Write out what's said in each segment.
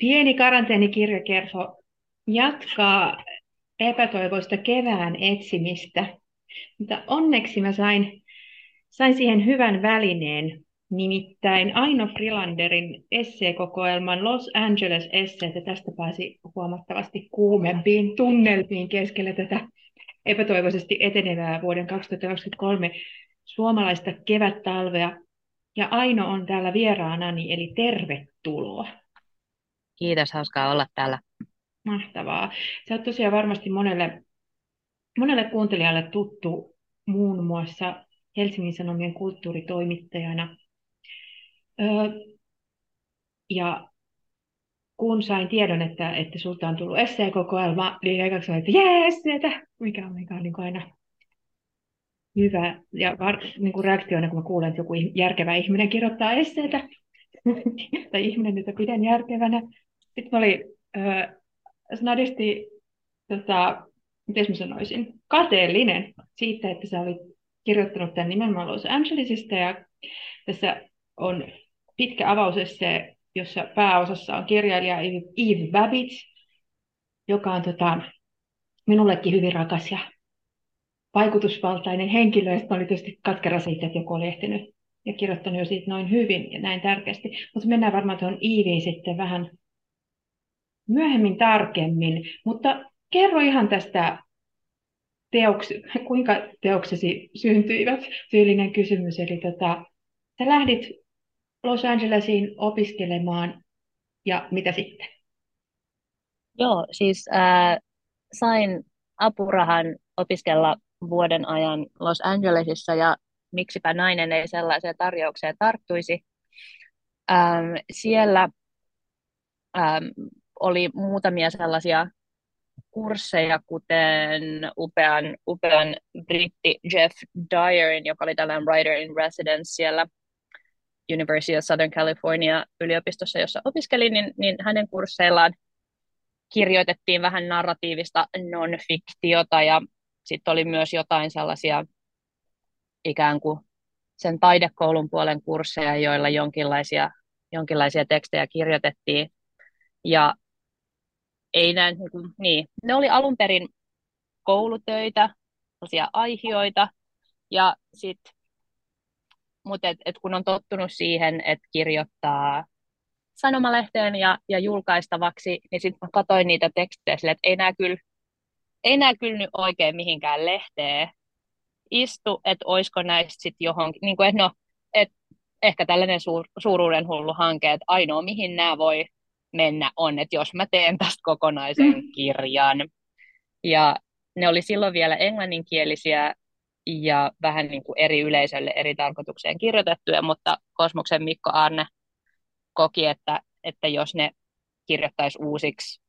Pieni karanteenikirjakerho jatkaa epätoivoista kevään etsimistä, mutta onneksi mä sain, sain siihen hyvän välineen, nimittäin Aino Frilanderin esseekokoelman Los Angeles esseet, ja tästä pääsi huomattavasti kuumempiin tunnelmiin keskellä tätä epätoivoisesti etenevää vuoden 2023 suomalaista kevättalvea. Ja Aino on täällä vieraanani, eli tervetuloa. Kiitos, hauskaa olla täällä. Mahtavaa. Sä oot tosiaan varmasti monelle, monelle kuuntelijalle tuttu muun muassa Helsingin Sanomien kulttuuritoimittajana. Öö, ja kun sain tiedon, että, että sulta on tullut esseekokoelma, niin ekaksi että jee, mikä on, mikä on niin aina hyvä. Ja var, niin kuin reaktiona, kun mä kuulen, että joku järkevä ihminen kirjoittaa esseitä, tai ihminen, jota pidän järkevänä. Sitten mä olin äh, snadisti, tota, miten mä sanoisin, kateellinen siitä, että sä olit kirjoittanut tämän nimenomaan Los Angelesista, ja tässä on pitkä avausesse, jossa pääosassa on kirjailija Eve Babbage, joka on tota, minullekin hyvin rakas ja vaikutusvaltainen henkilö, ja oli tietysti katkera siitä, että joku oli ehtinyt ja kirjoittanut jo siitä noin hyvin ja näin tärkeästi. Mutta mennään varmaan tuohon Iiviin sitten vähän myöhemmin tarkemmin. Mutta kerro ihan tästä teoksi, kuinka teoksesi syntyivät, tyylinen kysymys. Eli tota, sä lähdit Los Angelesiin opiskelemaan ja mitä sitten? Joo, siis äh, sain apurahan opiskella vuoden ajan Los Angelesissa ja miksipä nainen ei sellaiseen tarjoukseen tarttuisi. Ähm, siellä ähm, oli muutamia sellaisia kursseja, kuten upean, upean britti Jeff Dyerin, joka oli tällainen writer in residence siellä University of Southern California yliopistossa, jossa opiskelin, niin, niin hänen kursseillaan kirjoitettiin vähän narratiivista non-fiktiota ja sitten oli myös jotain sellaisia ikään kuin sen taidekoulun puolen kursseja, joilla jonkinlaisia, jonkinlaisia tekstejä kirjoitettiin. Ja ei näin, niin, kuin, niin, ne oli alun perin koulutöitä, aihioita, ja sit, mutta et, et kun on tottunut siihen, että kirjoittaa sanomalehteen ja, ja julkaistavaksi, niin sitten katsoin niitä tekstejä sille, että ei nämä kyllä, ei nyt oikein mihinkään lehteen istu, että olisiko näistä sitten johonkin, niin kuin, että no, että ehkä tällainen suur, suuruuden hullu hanke, että ainoa mihin nämä voi mennä on, että jos mä teen tästä kokonaisen mm. kirjan. Ja ne oli silloin vielä englanninkielisiä ja vähän niin kuin eri yleisölle eri tarkoitukseen kirjoitettuja, mutta Kosmoksen Mikko Arne koki, että, että jos ne kirjoittaisi uusiksi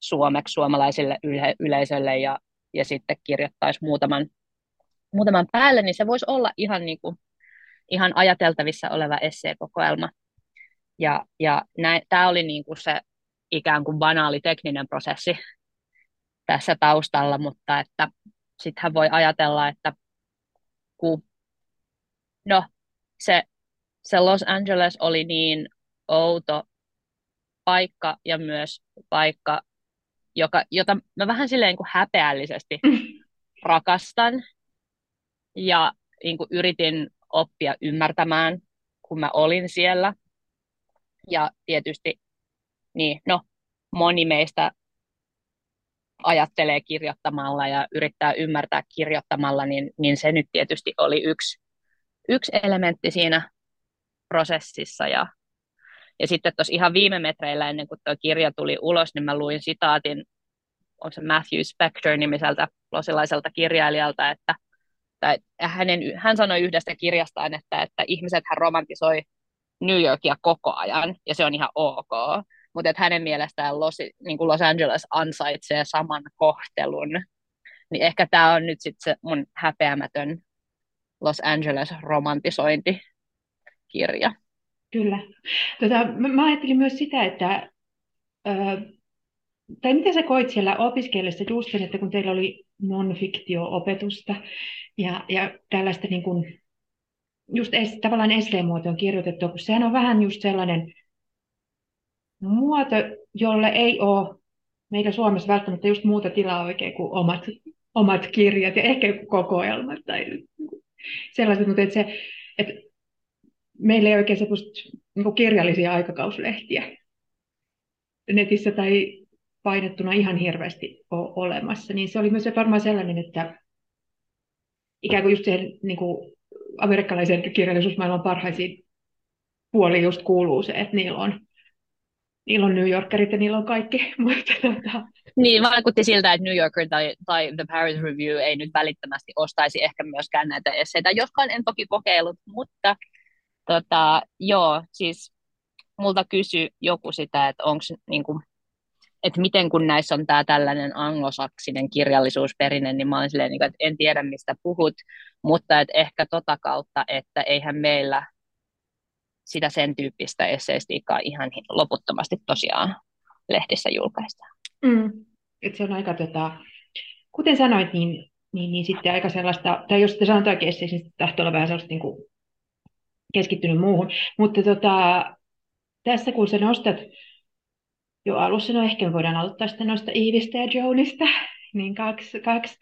suomeksi suomalaisille yle- yleisölle ja, ja sitten kirjoittaisi muutaman, muutaman päälle, niin se voisi olla ihan, niin kuin, ihan ajateltavissa oleva esseekokoelma. Ja, ja tämä oli niin kuin se ikään kuin banaali tekninen prosessi tässä taustalla, mutta että sittenhän voi ajatella, että kun, no, se, se Los Angeles oli niin outo paikka ja myös paikka, joka, jota mä vähän silleen kuin häpeällisesti rakastan ja niin kuin yritin oppia ymmärtämään, kun mä olin siellä. Ja tietysti, niin, no, moni meistä ajattelee kirjoittamalla ja yrittää ymmärtää kirjoittamalla, niin, niin se nyt tietysti oli yksi, yksi elementti siinä prosessissa. Ja, ja sitten tuossa ihan viime metreillä ennen kuin tuo kirja tuli ulos, niin mä luin sitaatin, on se Matthew Spector-nimiseltä losilaiselta kirjailijalta, että tai hänen, hän sanoi yhdestä kirjastaan, että, että ihmiset hän romantisoi New Yorkia koko ajan, ja se on ihan ok. Mutta hänen mielestään Los, niin Los Angeles ansaitsee saman kohtelun. Niin ehkä tämä on nyt sitten se mun häpeämätön Los Angeles romantisointikirja. Kyllä. Tota, mä, ajattelin myös sitä, että ö, tai miten sä koit siellä opiskellessa just sen, että kun teillä oli non-fiktio-opetusta ja, ja tällaista niin kuin just es, tavallaan esseen muotoon kirjoitettu, kun sehän on vähän just sellainen muoto, jolle ei ole meillä Suomessa välttämättä just muuta tilaa oikein kuin omat, omat kirjat ja ehkä kokoelmat tai sellaiset, mutta että se, että meillä ei oikein niin kirjallisia aikakauslehtiä netissä tai painettuna ihan hirveästi ole olemassa, niin se oli myös varmaan sellainen, että ikään kuin just siihen niin kuin amerikkalaisen kirjallisuusmaailman parhaisiin puoli just kuuluu se, että niillä on, niillä on New Yorkerit ja niillä on kaikki. Niin, vaikutti siltä, että New Yorker tai, tai The Paris Review ei nyt välittömästi ostaisi ehkä myöskään näitä esseitä, joskaan en toki kokeillut, mutta tota, joo, siis multa kysy joku sitä, että onko niin kuin, että miten kun näissä on tämä tällainen anglosaksinen kirjallisuusperinne, niin mä silleen, niin kuin, että en tiedä mistä puhut, mutta että ehkä tota kautta, että eihän meillä sitä sen tyyppistä esseistiikkaa ihan loputtomasti tosiaan lehdissä julkaista. Mm. Et se on aika, tota, kuten sanoit, niin, niin, niin sitten aika sellaista, tai jos te sanotaan esseiksi, niin tahtoo olla vähän sellaista niin kuin keskittynyt muuhun. Mutta tota, tässä kun sä nostat jo alussa, no ehkä me voidaan aloittaa sitten noista Iivistä ja Joanista, niin kaksi, kaksi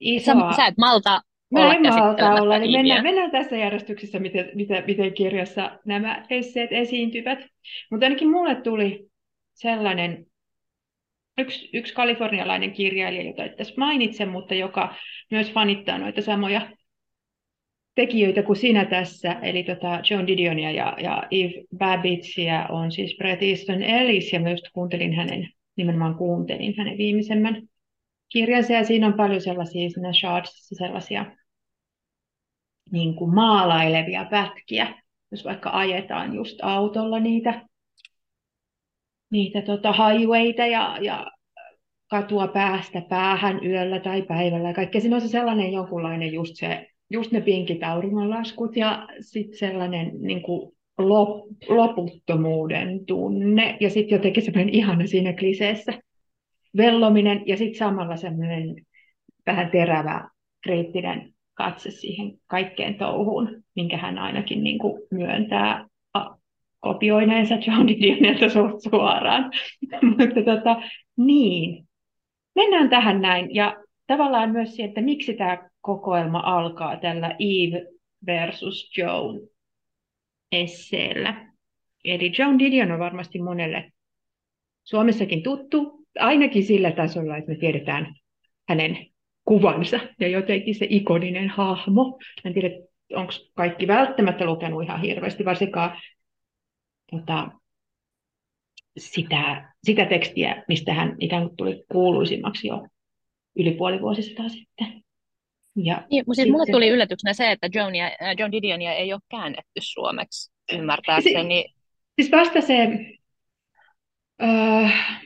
isoa... Sä, sä et malta Mä en malta olla, niin mennään, mennään tässä järjestyksessä, miten, miten, miten kirjassa nämä esseet esiintyvät. Mutta ainakin mulle tuli sellainen yksi, yksi kalifornialainen kirjailija, jota et tässä mainitse, mutta joka myös fanittaa noita samoja tekijöitä kuin sinä tässä, eli tota John Didionia ja, ja Eve Babbittsia on siis Bret Easton Ellis, ja myös kuuntelin hänen, nimenomaan kuuntelin hänen viimeisemmän kirjansa, ja siinä on paljon sellaisia siinä Shardsissa sellaisia niin kuin maalailevia pätkiä, jos vaikka ajetaan just autolla niitä, niitä tota highwayta ja, ja katua päästä päähän yöllä tai päivällä. Kaikkea siinä on se sellainen jonkunlainen just, se, just ne pinkit auringonlaskut ja sitten sellainen niin kuin lop, loputtomuuden tunne ja sitten jotenkin semmoinen ihana siinä kliseessä vellominen ja sitten samalla semmoinen vähän terävä kriittinen katse siihen kaikkeen touhuun, minkä hän ainakin niin kuin myöntää kopioineensa John Didionilta suoraan. Mutta tota, niin, mennään tähän näin. Ja tavallaan myös siihen, että miksi tämä kokoelma alkaa tällä Eve versus Joan esseellä. Eli Joan Didion on varmasti monelle Suomessakin tuttu, ainakin sillä tasolla, että me tiedetään hänen kuvansa ja jotenkin se ikoninen hahmo. En tiedä, onko kaikki välttämättä lukenut ihan hirveästi, varsinkaan tota, sitä, sitä tekstiä, mistä hän ikään kuin tuli kuuluisimmaksi jo yli puoli vuosisataa sitten. Ja niin, mutta siis mulle tuli yllätyksenä se, että äh, John Didionia ei ole käännetty suomeksi, ymmärtääkseni. Si- siis vasta se äh,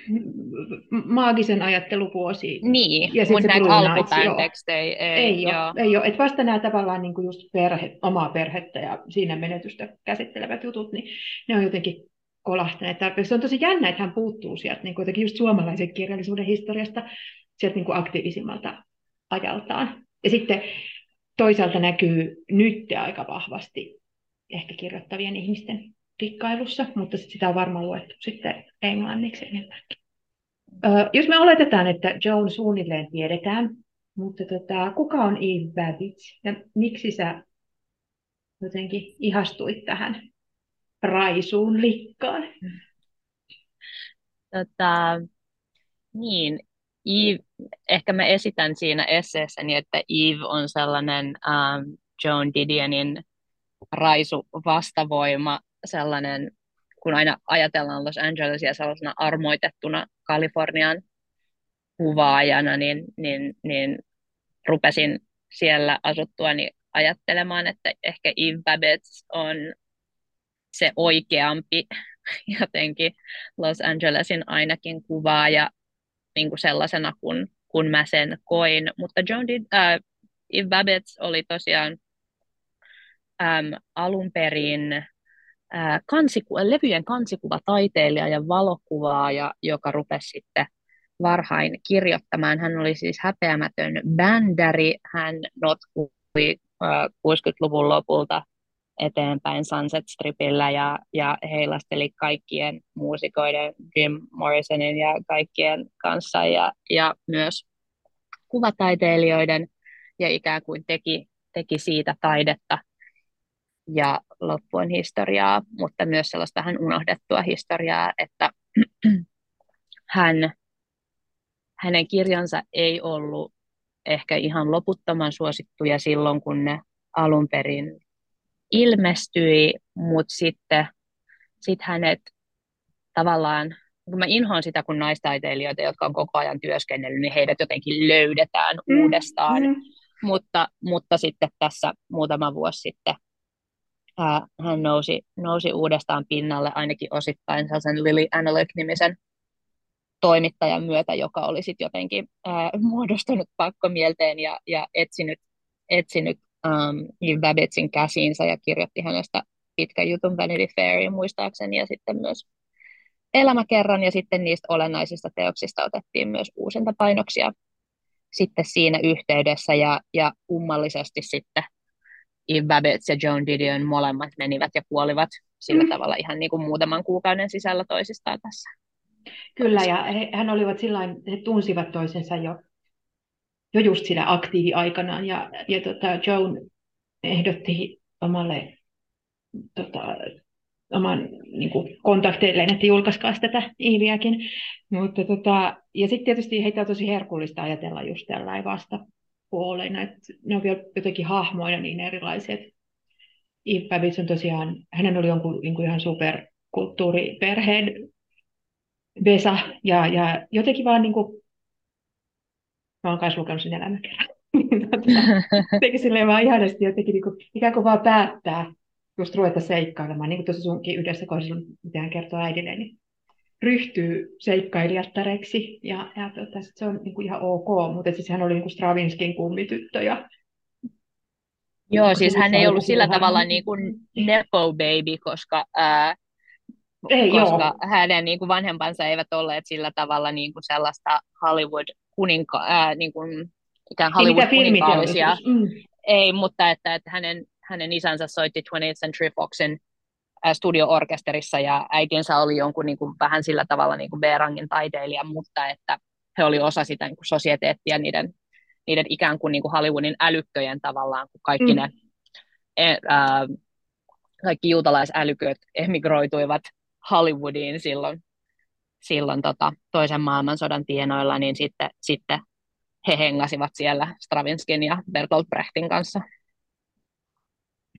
maagisen ajatteluvuosi. Niin, ja mutta näitä alkupään tekstejä ei, ei, ole, ei ole. Et vasta nämä tavallaan niin kuin just perhe, omaa perhettä ja siinä menetystä käsittelevät jutut, niin ne on jotenkin kolahtaneet tarpeeksi. Se on tosi jännä, että hän puuttuu sieltä niin just suomalaisen kirjallisuuden historiasta sieltä niin kuin aktiivisimmalta ajaltaan. Ja sitten toisaalta näkyy nyt aika vahvasti ehkä kirjoittavien ihmisten kikkailussa, mutta sitä on varmaan luettu sitten englanniksi enemmänkin. Jos me oletetaan, että Joan suunnilleen tiedetään, mutta tota, kuka on Eve Babbage ja miksi sä jotenkin ihastuit tähän raisuun likkaan? Tota, niin, Eve, ehkä mä esitän siinä esseessäni, että Eve on sellainen um, Joan Didionin raisu vastavoima sellainen, kun aina ajatellaan Los Angelesia sellaisena armoitettuna Kalifornian kuvaajana, niin, niin, niin rupesin siellä asuttuani ajattelemaan, että ehkä Eve Babbitt on se oikeampi jotenkin Los Angelesin ainakin kuvaaja niin kuin sellaisena, kun, kun mä sen koin. Mutta John did, äh, Eve Babbitt oli tosiaan äm, alun perin kansiku- levyjen kansikuva-taiteilija ja valokuvaaja, joka rupesi sitten varhain kirjoittamaan. Hän oli siis häpeämätön bändäri. Hän notkui 60-luvun lopulta eteenpäin Sunset Stripillä ja, ja heilasteli kaikkien muusikoiden, Jim Morrisonin ja kaikkien kanssa ja, ja myös kuvataiteilijoiden ja ikään kuin teki, teki siitä taidetta ja loppuen historiaa, mutta myös sellaista vähän unohdettua historiaa, että hän, hänen kirjansa ei ollut ehkä ihan loputtoman suosittuja silloin, kun ne alun perin ilmestyi, mutta sitten sit hänet tavallaan, kun mä inhoan sitä, kun naistaiteilijoita, jotka on koko ajan työskennellyt, niin heidät jotenkin löydetään mm, uudestaan. Mm. Mutta, mutta sitten tässä muutama vuosi sitten ää, hän nousi, nousi uudestaan pinnalle ainakin osittain sellaisen Lily Analyk-nimisen toimittajan myötä, joka oli sitten jotenkin ää, muodostunut pakkomielteen ja, ja etsinyt, etsinyt um, Eve Babbittin käsiinsä ja kirjoitti hänestä pitkän jutun Vanity Fairin muistaakseni ja sitten myös elämäkerran ja sitten niistä olennaisista teoksista otettiin myös uusinta painoksia sitten siinä yhteydessä ja, ja kummallisesti sitten Eve Babbitts ja Joan Didion molemmat menivät ja kuolivat sillä mm. tavalla ihan niin kuin muutaman kuukauden sisällä toisistaan tässä. Kyllä, ja he, hän olivat sillain, he tunsivat toisensa jo, jo just siinä aktiiviaikanaan, ja, ja tota, Joan ehdotti omalle tota, oman niin kuin, kontakteilleen, että julkaiskaan tätä Iiviäkin. Mutta, tota, ja sitten tietysti heitä on tosi herkullista ajatella just tällainen vastapuoleina, että ne on vielä jotenkin hahmoina niin erilaiset. Eve on tosiaan, hänen oli jonkun niin kuin ihan superkulttuuriperheen Vesa, ja, ja jotenkin vaan niin kuin, mä oon kanssa lukenut sen elämäkerran. Jotenkin silleen vaan ihanasti jotenkin niin kuin, ikään kuin vaan päättää just ruveta seikkailemaan, niin kuin tuossa sunkin yhdessä kohdassa, mitä hän kertoo äidille, niin ryhtyy seikkailijattareksi, ja, ja tota, se on niin kuin ihan ok, mutta siis hän oli niin kuin Stravinskin kummityttö, ja Joo, siis hän ei ollut sillä tavalla niin kuin nepo baby, koska ää, ei, koska joo. hänen niin kuin vanhempansa eivät olleet sillä tavalla niin kuin sellaista Hollywood kuninka, ää, niin kuin, ikään Hollywood kuninkaalisia. Mm. Ei, mutta että, että hänen, hänen isänsä soitti 20th Century Foxin studio-orkesterissa ja äitinsä oli jonkun niin kuin, vähän sillä tavalla niin kuin B-rangin taiteilija, mutta että he oli osa sitä niin kuin sosieteettia niiden, niiden ikään kuin, niin kuin Hollywoodin älykköjen tavallaan, kun kaikki mm. ne e, ää, kaikki juutalaisälyköt emigroituivat Hollywoodiin silloin, silloin tota, toisen maailmansodan tienoilla, niin sitten, sitten he hengasivat siellä Stravinskin ja Bertolt Brechtin kanssa.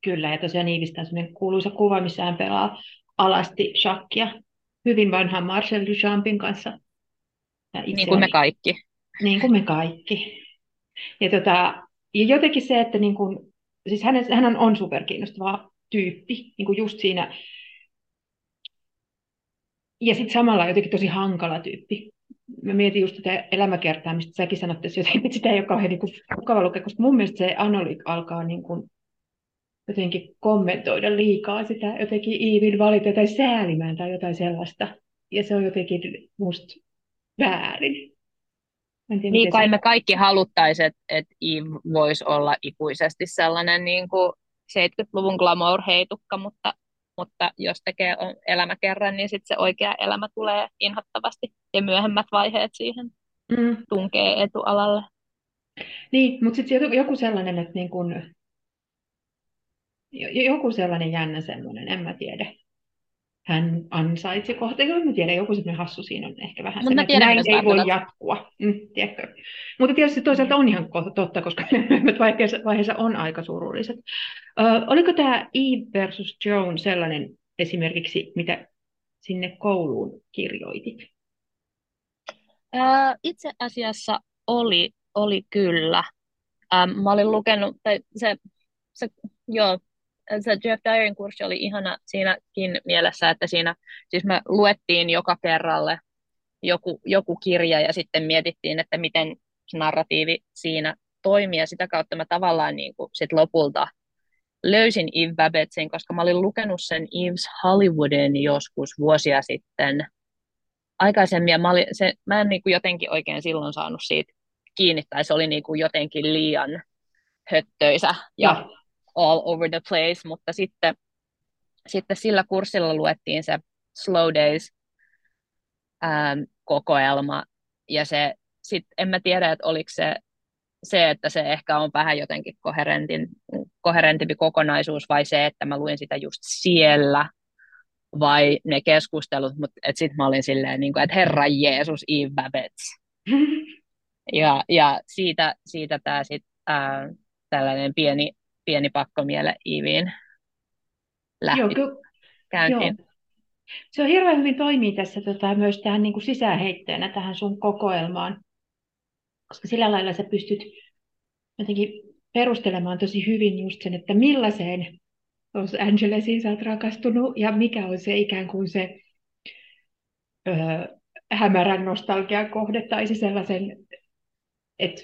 Kyllä, ja tosiaan Iivistä on sellainen kuuluisa kuva, missä hän pelaa alasti shakkia hyvin vanhan Marcel Duchampin kanssa. Ja niin kuin me kaikki. Niin kuin me kaikki. Ja, tota, ja jotenkin se, että niin kuin, siis hän, hän on, on superkiinnostava tyyppi, niin kuin just siinä ja sitten samalla jotenkin tosi hankala tyyppi. Mä mietin just tätä elämäkertaa, mistä säkin sanotte, että sitä ei ole kauhean niin kuin, mukava lukea, koska mun mielestä se Anolik alkaa niin kuin, jotenkin kommentoida liikaa sitä, jotenkin Iivin valita tai säälimään tai jotain sellaista. Ja se on jotenkin musta väärin. tiedä, niin kai se... me kaikki haluttaisiin, että, että Eve voisi olla ikuisesti sellainen niin kuin 70-luvun glamour-heitukka, mutta mutta jos tekee elämä kerran, niin sitten se oikea elämä tulee inhottavasti ja myöhemmät vaiheet siihen mm. tunkee etualalle. Niin, mutta sitten joku sellainen, että niin kun, joku sellainen jännä semmoinen, en mä tiedä. Hän ansaitsi kohta, en mä tiedä, joku semmoinen hassu siinä on ehkä vähän sen, että näin ei voi jatkua. Mm, Mutta tietysti toisaalta on ihan totta, koska vaiheessa, vaiheessa on aika surulliset. Ö, oliko tämä Eve versus Joan sellainen esimerkiksi, mitä sinne kouluun kirjoitit? Ö, itse asiassa oli, oli kyllä. Ähm, mä olin lukenut, tai se, se, joo, se Jeff Dyerin kurssi oli ihana siinäkin mielessä, että siinä siis me luettiin joka kerralle joku, joku kirja ja sitten mietittiin, että miten narratiivi siinä toimii. Ja sitä kautta mä tavallaan niin kuin sit lopulta löysin Eve Babbettin, koska mä olin lukenut sen Eve's Hollywoodin joskus vuosia sitten aikaisemmin, ja mä, olin, se, mä en niin kuin jotenkin oikein silloin saanut siitä kiinni, tai se oli niin kuin jotenkin liian höttöisä, ja, all over the place, mutta sitten, sitten sillä kurssilla luettiin se Slow Days ähm, kokoelma, ja se, sit en mä tiedä, että oliko se se, että se ehkä on vähän jotenkin koherentin, koherentimpi kokonaisuus, vai se, että mä luin sitä just siellä, vai ne keskustelut, mutta sitten mä olin silleen, niin kuin, että Herra Jeesus, Eve Babbage. ja, ja siitä, siitä tämä sitten tällainen pieni, pieni pakkomiele Iviin lähti joo, ky- käyntiin. Joo. Se on hirveän hyvin toimii tässä tota, myös tähän niin kuin sisäänheitteenä tähän sun kokoelmaan, koska sillä lailla sä pystyt jotenkin perustelemaan tosi hyvin just sen, että millaiseen Los Angelesiin sä oot rakastunut ja mikä on se ikään kuin se öö, hämärän nostalgian kohde tai se sellaisen, että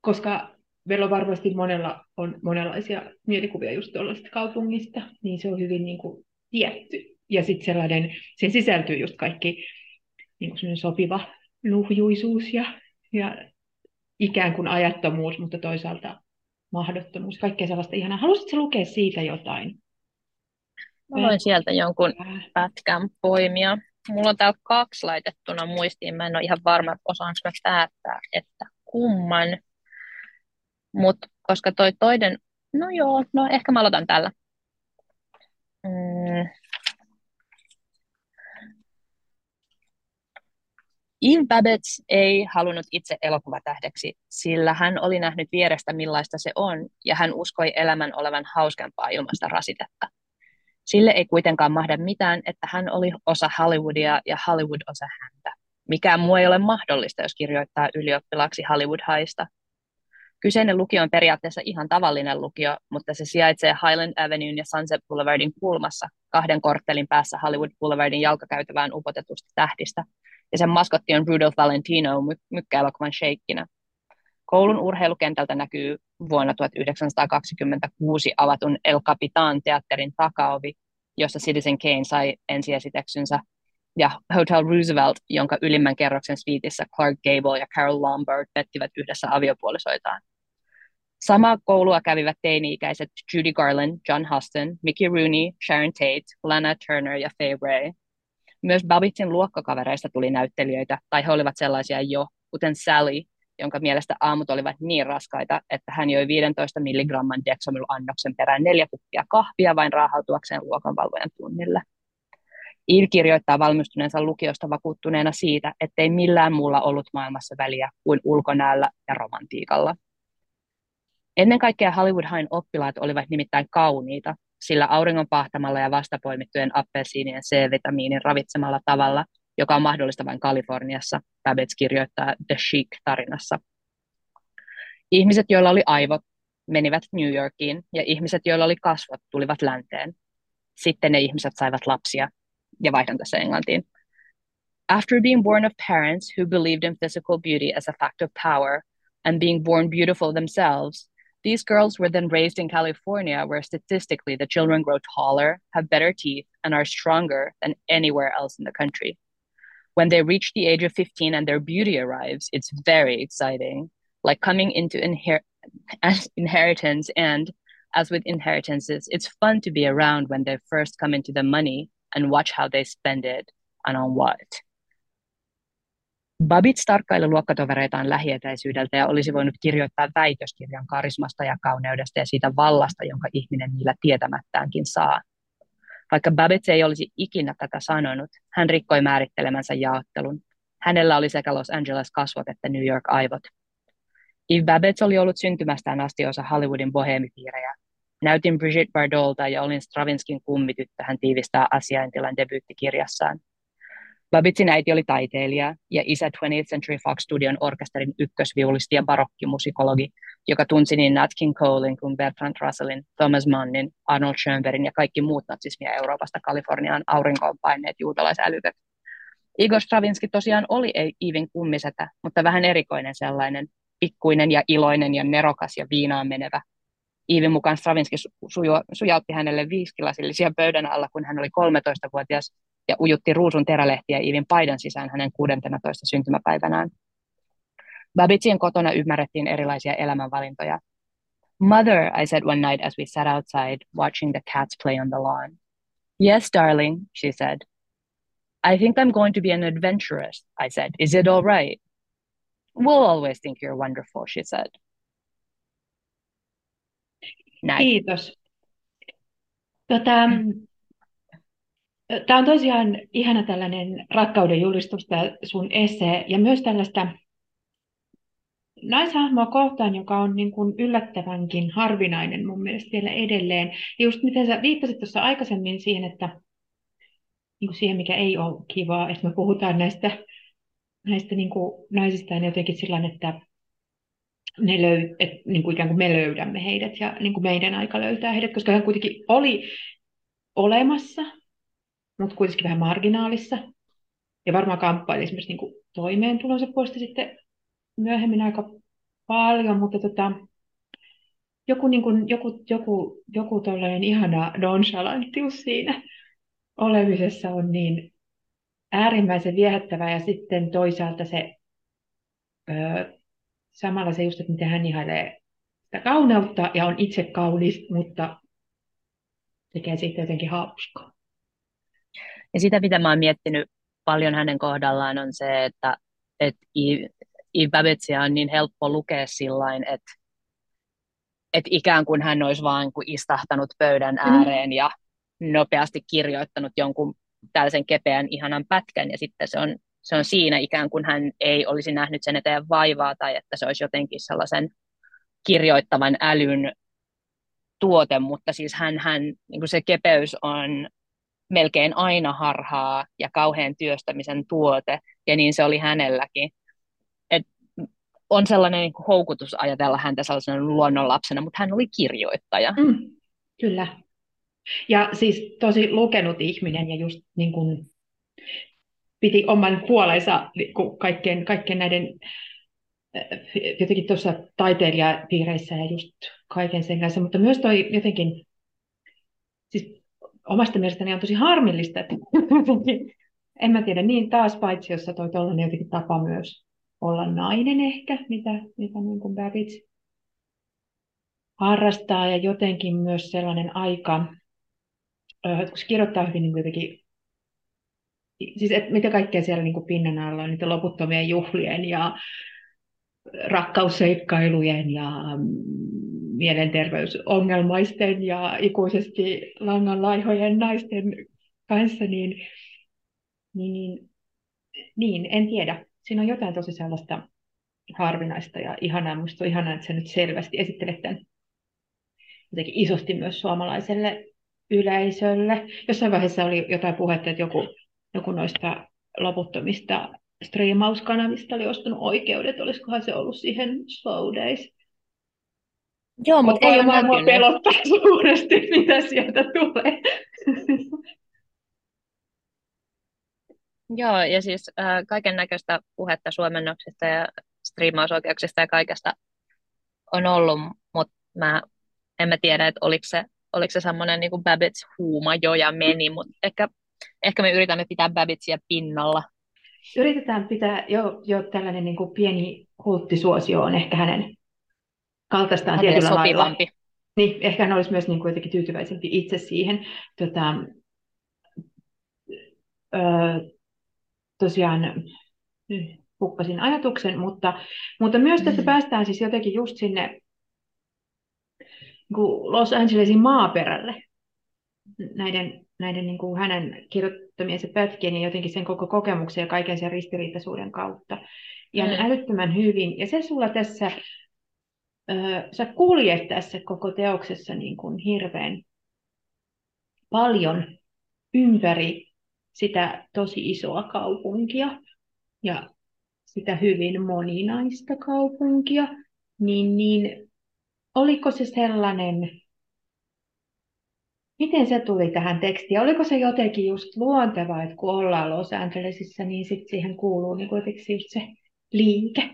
koska meillä on varmasti monella on monenlaisia mielikuvia just tuollaisesta kaupungista, niin se on hyvin niin kuin tietty. Ja sitten sellainen, siihen sisältyy just kaikki niin kuin sopiva nuhjuisuus ja, ja ikään kuin ajattomuus, mutta toisaalta mahdottomuus, kaikkea sellaista ihanaa. Haluaisitko lukea siitä jotain? Mä voin sieltä jonkun pätkän poimia. Mulla on täällä kaksi laitettuna muistiin. Mä en ole ihan varma, että osaanko mä päättää, että kumman. Mutta koska toi toinen, no joo, no ehkä mä aloitan tällä. Mm. Eve Babbage ei halunnut itse elokuvatähdeksi, sillä hän oli nähnyt vierestä millaista se on, ja hän uskoi elämän olevan hauskempaa ilmasta rasitetta. Sille ei kuitenkaan mahda mitään, että hän oli osa Hollywoodia ja Hollywood osa häntä. Mikään muu ei ole mahdollista, jos kirjoittaa ylioppilaaksi Hollywood-haista. Kyseinen lukio on periaatteessa ihan tavallinen lukio, mutta se sijaitsee Highland Avenuen ja Sunset Boulevardin kulmassa, kahden korttelin päässä Hollywood Boulevardin jalkakäytävään upotetusta tähdistä, ja sen maskotti on Rudolph Valentino my- mykkäelokuvan sheikkinä. Koulun urheilukentältä näkyy vuonna 1926 avatun El Capitan teatterin takaovi, jossa Citizen Kane sai ensiesityksensä, ja Hotel Roosevelt, jonka ylimmän kerroksen sviitissä Clark Gable ja Carol Lombard vettivät yhdessä aviopuolisoitaan. Samaa koulua kävivät teini-ikäiset Judy Garland, John Huston, Mickey Rooney, Sharon Tate, Lana Turner ja Faye Ray. Myös Babbittin luokkakavereista tuli näyttelijöitä, tai he olivat sellaisia jo, kuten Sally, jonka mielestä aamut olivat niin raskaita, että hän joi 15 milligramman Dexamyl-annoksen perään neljä kuppia kahvia vain raahautuakseen luokanvalvojan tunnille. Eve kirjoittaa valmistuneensa lukiosta vakuuttuneena siitä, ettei millään muulla ollut maailmassa väliä kuin ulkonäöllä ja romantiikalla. Ennen kaikkea Hollywood High oppilaat olivat nimittäin kauniita, sillä auringon pahtamalla ja vastapoimittujen appelsiinien C-vitamiinin ravitsemalla tavalla, joka on mahdollista vain Kaliforniassa, Babbage kirjoittaa The Chic-tarinassa. Ihmiset, joilla oli aivot, menivät New Yorkiin, ja ihmiset, joilla oli kasvot, tulivat länteen. Sitten ne ihmiset saivat lapsia, ja vaihdan tässä englantiin. After being born of parents who believed in physical beauty as a fact of power, and being born beautiful themselves, These girls were then raised in California, where statistically the children grow taller, have better teeth, and are stronger than anywhere else in the country. When they reach the age of 15 and their beauty arrives, it's very exciting, like coming into inher- inheritance. And as with inheritances, it's fun to be around when they first come into the money and watch how they spend it and on what. Babits tarkkaili luokkatovereitaan lähietäisyydeltä ja olisi voinut kirjoittaa väitöskirjan karismasta ja kauneudesta ja siitä vallasta, jonka ihminen niillä tietämättäänkin saa. Vaikka Babbage ei olisi ikinä tätä sanonut, hän rikkoi määrittelemänsä jaottelun. Hänellä oli sekä Los Angeles kasvot että New York aivot. Eve Babbage oli ollut syntymästään asti osa Hollywoodin bohemipiirejä. Näytin Bridget Bardolta ja olin Stravinskin kummityttö, hän tiivistää asiaintilan debyyttikirjassaan. Babbittsin äiti oli taiteilija ja isä 20th Century Fox Studion orkesterin ykkösviulisti ja barokkimusikologi, joka tunsi niin Nat King Colein kuin Bertrand Russellin, Thomas Mannin, Arnold Schönbergin ja kaikki muut natsismia Euroopasta Kaliforniaan aurinkoon paineet juutalaisälyköt. Igor Stravinsky tosiaan oli Iivin kummisetä, mutta vähän erikoinen sellainen, pikkuinen ja iloinen ja nerokas ja viinaan menevä. Iivin mukaan Stravinsky sujautti hänelle viiskilasillisia pöydän alla, kun hän oli 13-vuotias ja ujutti ruusun terälehtiä Iivin paidan sisään hänen 16 syntymäpäivänään. Babbittien kotona ymmärrettiin erilaisia elämänvalintoja. Mother, I said one night as we sat outside watching the cats play on the lawn. Yes, darling, she said. I think I'm going to be an adventuress, I said. Is it all right? We'll always think you're wonderful, she said. Näin. Kiitos. Tota, Tämä on tosiaan ihana tällainen rakkauden julistus, tämä sun esse, ja myös tällaista naishahmoa kohtaan, joka on niin kuin yllättävänkin harvinainen mun mielestä vielä edelleen. Ja just miten sä viittasit tuossa aikaisemmin siihen, että niin kuin siihen, mikä ei ole kivaa, että me puhutaan näistä, näistä niin kuin naisista ja jotenkin sillä että ne löy, että niin kuin ikään kuin me löydämme heidät ja niin kuin meidän aika löytää heidät, koska hän kuitenkin oli olemassa, mutta kuitenkin vähän marginaalissa. Ja varmaan kamppaili esimerkiksi niin kuin toimeentulonsa puolesta sitten myöhemmin aika paljon, mutta tota, joku, niin kuin, joku, joku, joku ihana nonchalanttius siinä olemisessa on niin äärimmäisen viehättävää ja sitten toisaalta se ö, samalla se just, että miten hän ihailee sitä kauneutta ja on itse kaunis, mutta tekee siitä jotenkin hauskaa. Ja sitä, mitä mä oon miettinyt paljon hänen kohdallaan, on se, että, että Eve Babbittia on niin helppo lukea sillain, että, että ikään kuin hän olisi vain kuin istahtanut pöydän mm. ääreen ja nopeasti kirjoittanut jonkun tällaisen kepeän ihanan pätkän ja sitten se on, se on siinä ikään kuin hän ei olisi nähnyt sen eteen vaivaa tai että se olisi jotenkin sellaisen kirjoittavan älyn tuote, mutta siis hän, hän niin kuin se kepeys on melkein aina harhaa ja kauhean työstämisen tuote, ja niin se oli hänelläkin. Et on sellainen niin kuin houkutus ajatella häntä sellaisena luonnonlapsena, mutta hän oli kirjoittaja. Mm, kyllä. Ja siis tosi lukenut ihminen ja just niin kuin piti oman puolensa niin kuin kaikkien, kaikkien näiden jotenkin tuossa taiteilijapiireissä ja just kaiken sen kanssa, mutta myös toi jotenkin, omasta mielestäni on tosi harmillista, että en mä tiedä, niin taas paitsi jossa toi tollainen jotenkin tapa myös olla nainen ehkä, mitä, mitä niin kuin Babbage harrastaa ja jotenkin myös sellainen aika, kun se kirjoittaa hyvin niin jotenkin, siis että mitä kaikkea siellä niin kuin pinnan alla on, niitä loputtomien juhlien ja rakkausseikkailujen ja mm, mielenterveysongelmaisten ja ikuisesti langanlaihojen naisten kanssa, niin, niin, niin, niin en tiedä. Siinä on jotain tosi sellaista harvinaista ja ihanaa. Minusta on ihanaa, että sä nyt selvästi esittelet tämän jotenkin isosti myös suomalaiselle yleisölle. Jossain vaiheessa oli jotain puhetta, että joku, joku noista loputtomista striimauskanavista oli ostanut oikeudet, olisikohan se ollut siihen Slow Days Joo, mutta ei ole näkynyt. pelottaa suuresti, mitä sieltä tulee. Joo, ja siis äh, kaiken näköistä puhetta suomennoksista ja striimausoikeuksista ja kaikesta on ollut, mutta mä en mä tiedä, että oliko se, oliko se semmoinen niin Babbitts huuma jo ja meni, mutta ehkä, ehkä me yritämme pitää Babbittsia pinnalla. Yritetään pitää jo, jo tällainen niin kuin pieni kulttisuosio on ehkä hänen kaltaistaan Hänelle tietyllä sopivampi. lailla. Niin, ehkä hän olisi myös niin kuin jotenkin tyytyväisempi itse siihen. Tota, ö, tosiaan hukkasin ajatuksen, mutta, mutta myös tässä mm. päästään siis jotenkin just sinne niin Los Angelesin maaperälle näiden, näiden niin kuin hänen kirjoittamiensa pätkien ja jotenkin sen koko kokemuksen ja kaiken sen ristiriitaisuuden kautta. Ja mm. älyttömän hyvin. Ja se sulla tässä sä kuljet tässä koko teoksessa niin kuin hirveän paljon ympäri sitä tosi isoa kaupunkia ja sitä hyvin moninaista kaupunkia, niin, niin oliko se sellainen, miten se tuli tähän tekstiin? Oliko se jotenkin just luontevaa, että kun ollaan Los Angelesissa, niin sitten siihen kuuluu niin kuitenkin just se liike?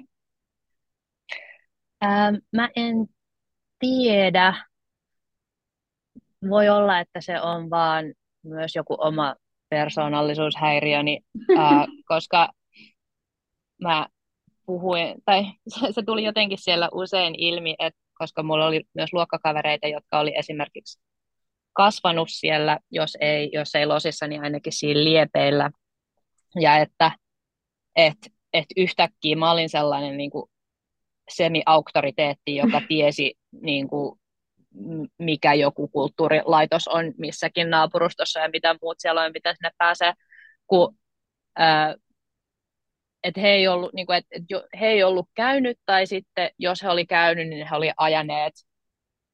Ähm, mä en tiedä. Voi olla, että se on vaan myös joku oma persoonallisuushäiriöni, äh, koska mä puhuin, tai se, se tuli jotenkin siellä usein ilmi, että koska mulla oli myös luokkakavereita, jotka oli esimerkiksi kasvanut siellä, jos ei, jos ei losissa, niin ainakin siinä liepeillä. Ja että et, et yhtäkkiä mä olin sellainen niin kuin semi-auktoriteetti, joka tiesi niin kuin, mikä joku kulttuurilaitos on missäkin naapurustossa ja mitä muut siellä on, mitä sinne pääsee, kun ää, et he, ei ollut, niin kuin, et, et he ei ollut käynyt, tai sitten jos he oli käynyt, niin he oli ajaneet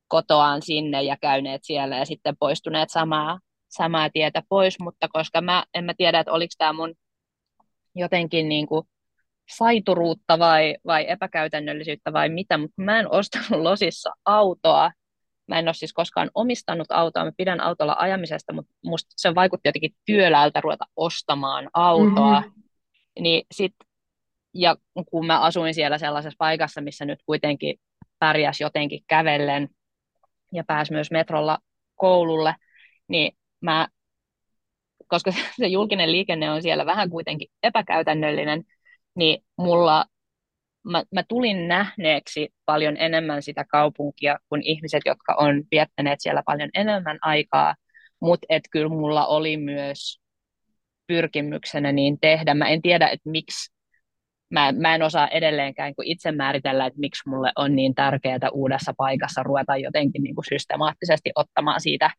kotoaan sinne ja käyneet siellä ja sitten poistuneet samaa, samaa tietä pois, mutta koska mä en mä tiedä, että oliko tämä mun jotenkin niin kuin saituruutta vai, vai epäkäytännöllisyyttä vai mitä, mutta mä en ostanut losissa autoa. Mä en ole siis koskaan omistanut autoa, mä pidän autolla ajamisesta, mutta musta se vaikutti jotenkin työläältä ruveta ostamaan autoa. Mm-hmm. Niin sit, ja kun mä asuin siellä sellaisessa paikassa, missä nyt kuitenkin pärjäs jotenkin kävellen ja pääsi myös metrolla koululle, niin mä, koska se julkinen liikenne on siellä vähän kuitenkin epäkäytännöllinen, niin mulla mä, mä tulin nähneeksi paljon enemmän sitä kaupunkia kuin ihmiset, jotka on viettäneet siellä paljon enemmän aikaa, mutta et kyllä mulla oli myös pyrkimyksenä niin tehdä. Mä en tiedä, että miksi, mä, mä en osaa edelleenkään kuin itse määritellä, että miksi mulle on niin tärkeää uudessa paikassa ruveta jotenkin niin kuin systemaattisesti ottamaan siitä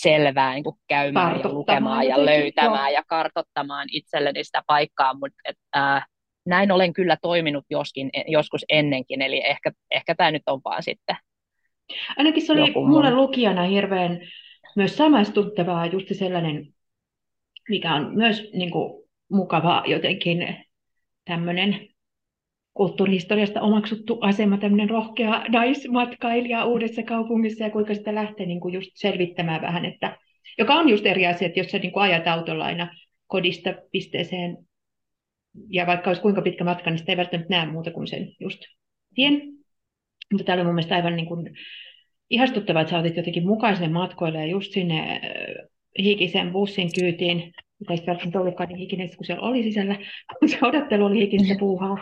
selvää niin kuin käymään ja lukemaan ja löytämään joo. ja kartottamaan itselleni sitä paikkaa, mutta et, äh, näin olen kyllä toiminut joskin, joskus ennenkin, eli ehkä, ehkä tämä nyt on vaan sitten Ainakin se oli mulle lukijana hirveän myös samaistuttavaa, just sellainen, mikä on myös niin kuin, mukava jotenkin tämmöinen kulttuurihistoriasta omaksuttu asema, tämmöinen rohkea naismatkailija uudessa kaupungissa ja kuinka sitä lähtee niin kuin just selvittämään vähän, että, joka on just eri asia, että jos sä niin kuin ajat autolla aina kodista pisteeseen ja vaikka olisi kuinka pitkä matka, niin sitä ei välttämättä näe muuta kuin sen just tien. Mutta tämä oli mun mielestä aivan niin kuin ihastuttavaa, että sä otit jotenkin mukaisen matkoille ja just sinne äh, hikisen bussin kyytiin, joka ei välttämättä ollutkaan niin hikinen, kun siellä oli sisällä, kun se odottelu oli hikistä puuhaa.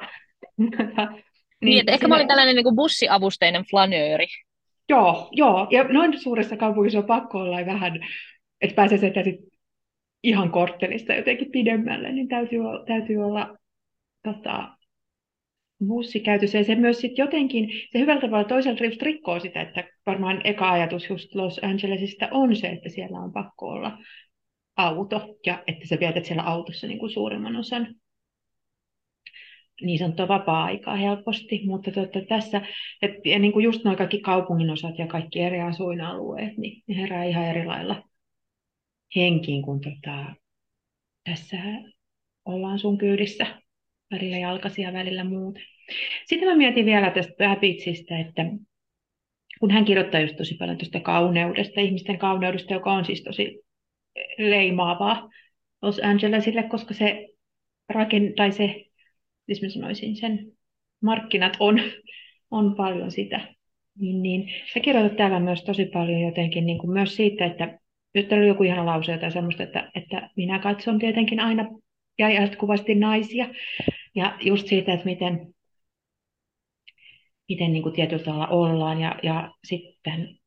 Niin, niin että ehkä mä olin tällainen niin kuin bussiavusteinen flanööri. Joo, joo, ja noin suuressa kaupungissa on pakko olla vähän, että pääsee sieltä ihan korttelista jotenkin pidemmälle, niin täytyy, täytyy olla tota, bussikäytös. Ja se myös sit jotenkin, se hyvällä tavalla toisella just rikkoo sitä, että varmaan eka ajatus just Los Angelesista on se, että siellä on pakko olla auto ja että sä vietät siellä autossa niin kuin suurimman osan niin sanottua vapaa-aikaa helposti, mutta tuota, tässä, et, ja niin kuin just nuo kaikki kaupungin osat ja kaikki eri asuinalueet, niin herää ihan eri lailla henkiin, kun tota, tässä ollaan sun kyydissä välillä jalkaisia, välillä muuta. Sitten mä mietin vielä tästä Babbitsistä, että kun hän kirjoittaa just tosi paljon tuosta kauneudesta, ihmisten kauneudesta, joka on siis tosi leimaavaa Los Angelesille, koska se raken, tai se, siis mä sanoisin, sen markkinat on, on paljon sitä. Niin, niin. Sä kirjoitat täällä myös tosi paljon jotenkin niin kuin myös siitä, että nyt oli joku ihana lause tai semmoista, että, että minä katson tietenkin aina ja jatkuvasti naisia. Ja just siitä, että miten, miten niin kuin tietyllä tavalla ollaan ja, ja sitten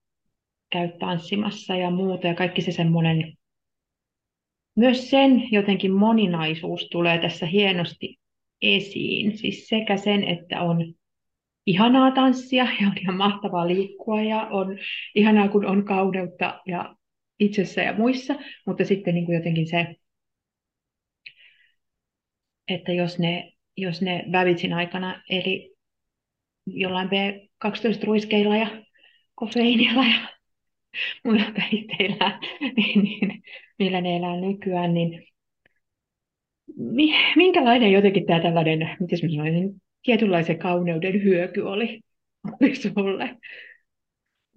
käy tanssimassa ja muuta. Ja kaikki se semmoinen, myös sen jotenkin moninaisuus tulee tässä hienosti esiin. Siis sekä sen, että on ihanaa tanssia ja on ihan mahtavaa liikkua ja on ihanaa, kun on kauneutta ja itsessä ja muissa, mutta sitten niin kuin jotenkin se, että jos ne, jos ne Babitsin aikana eli jollain B12-ruiskeilla ja kofeiinilla ja muilla päihteillä, niin, niin, millä ne elää nykyään, niin minkälainen jotenkin tämä tällainen, miten mä sanoisin, tietynlaisen kauneuden hyöky oli, oli sulle?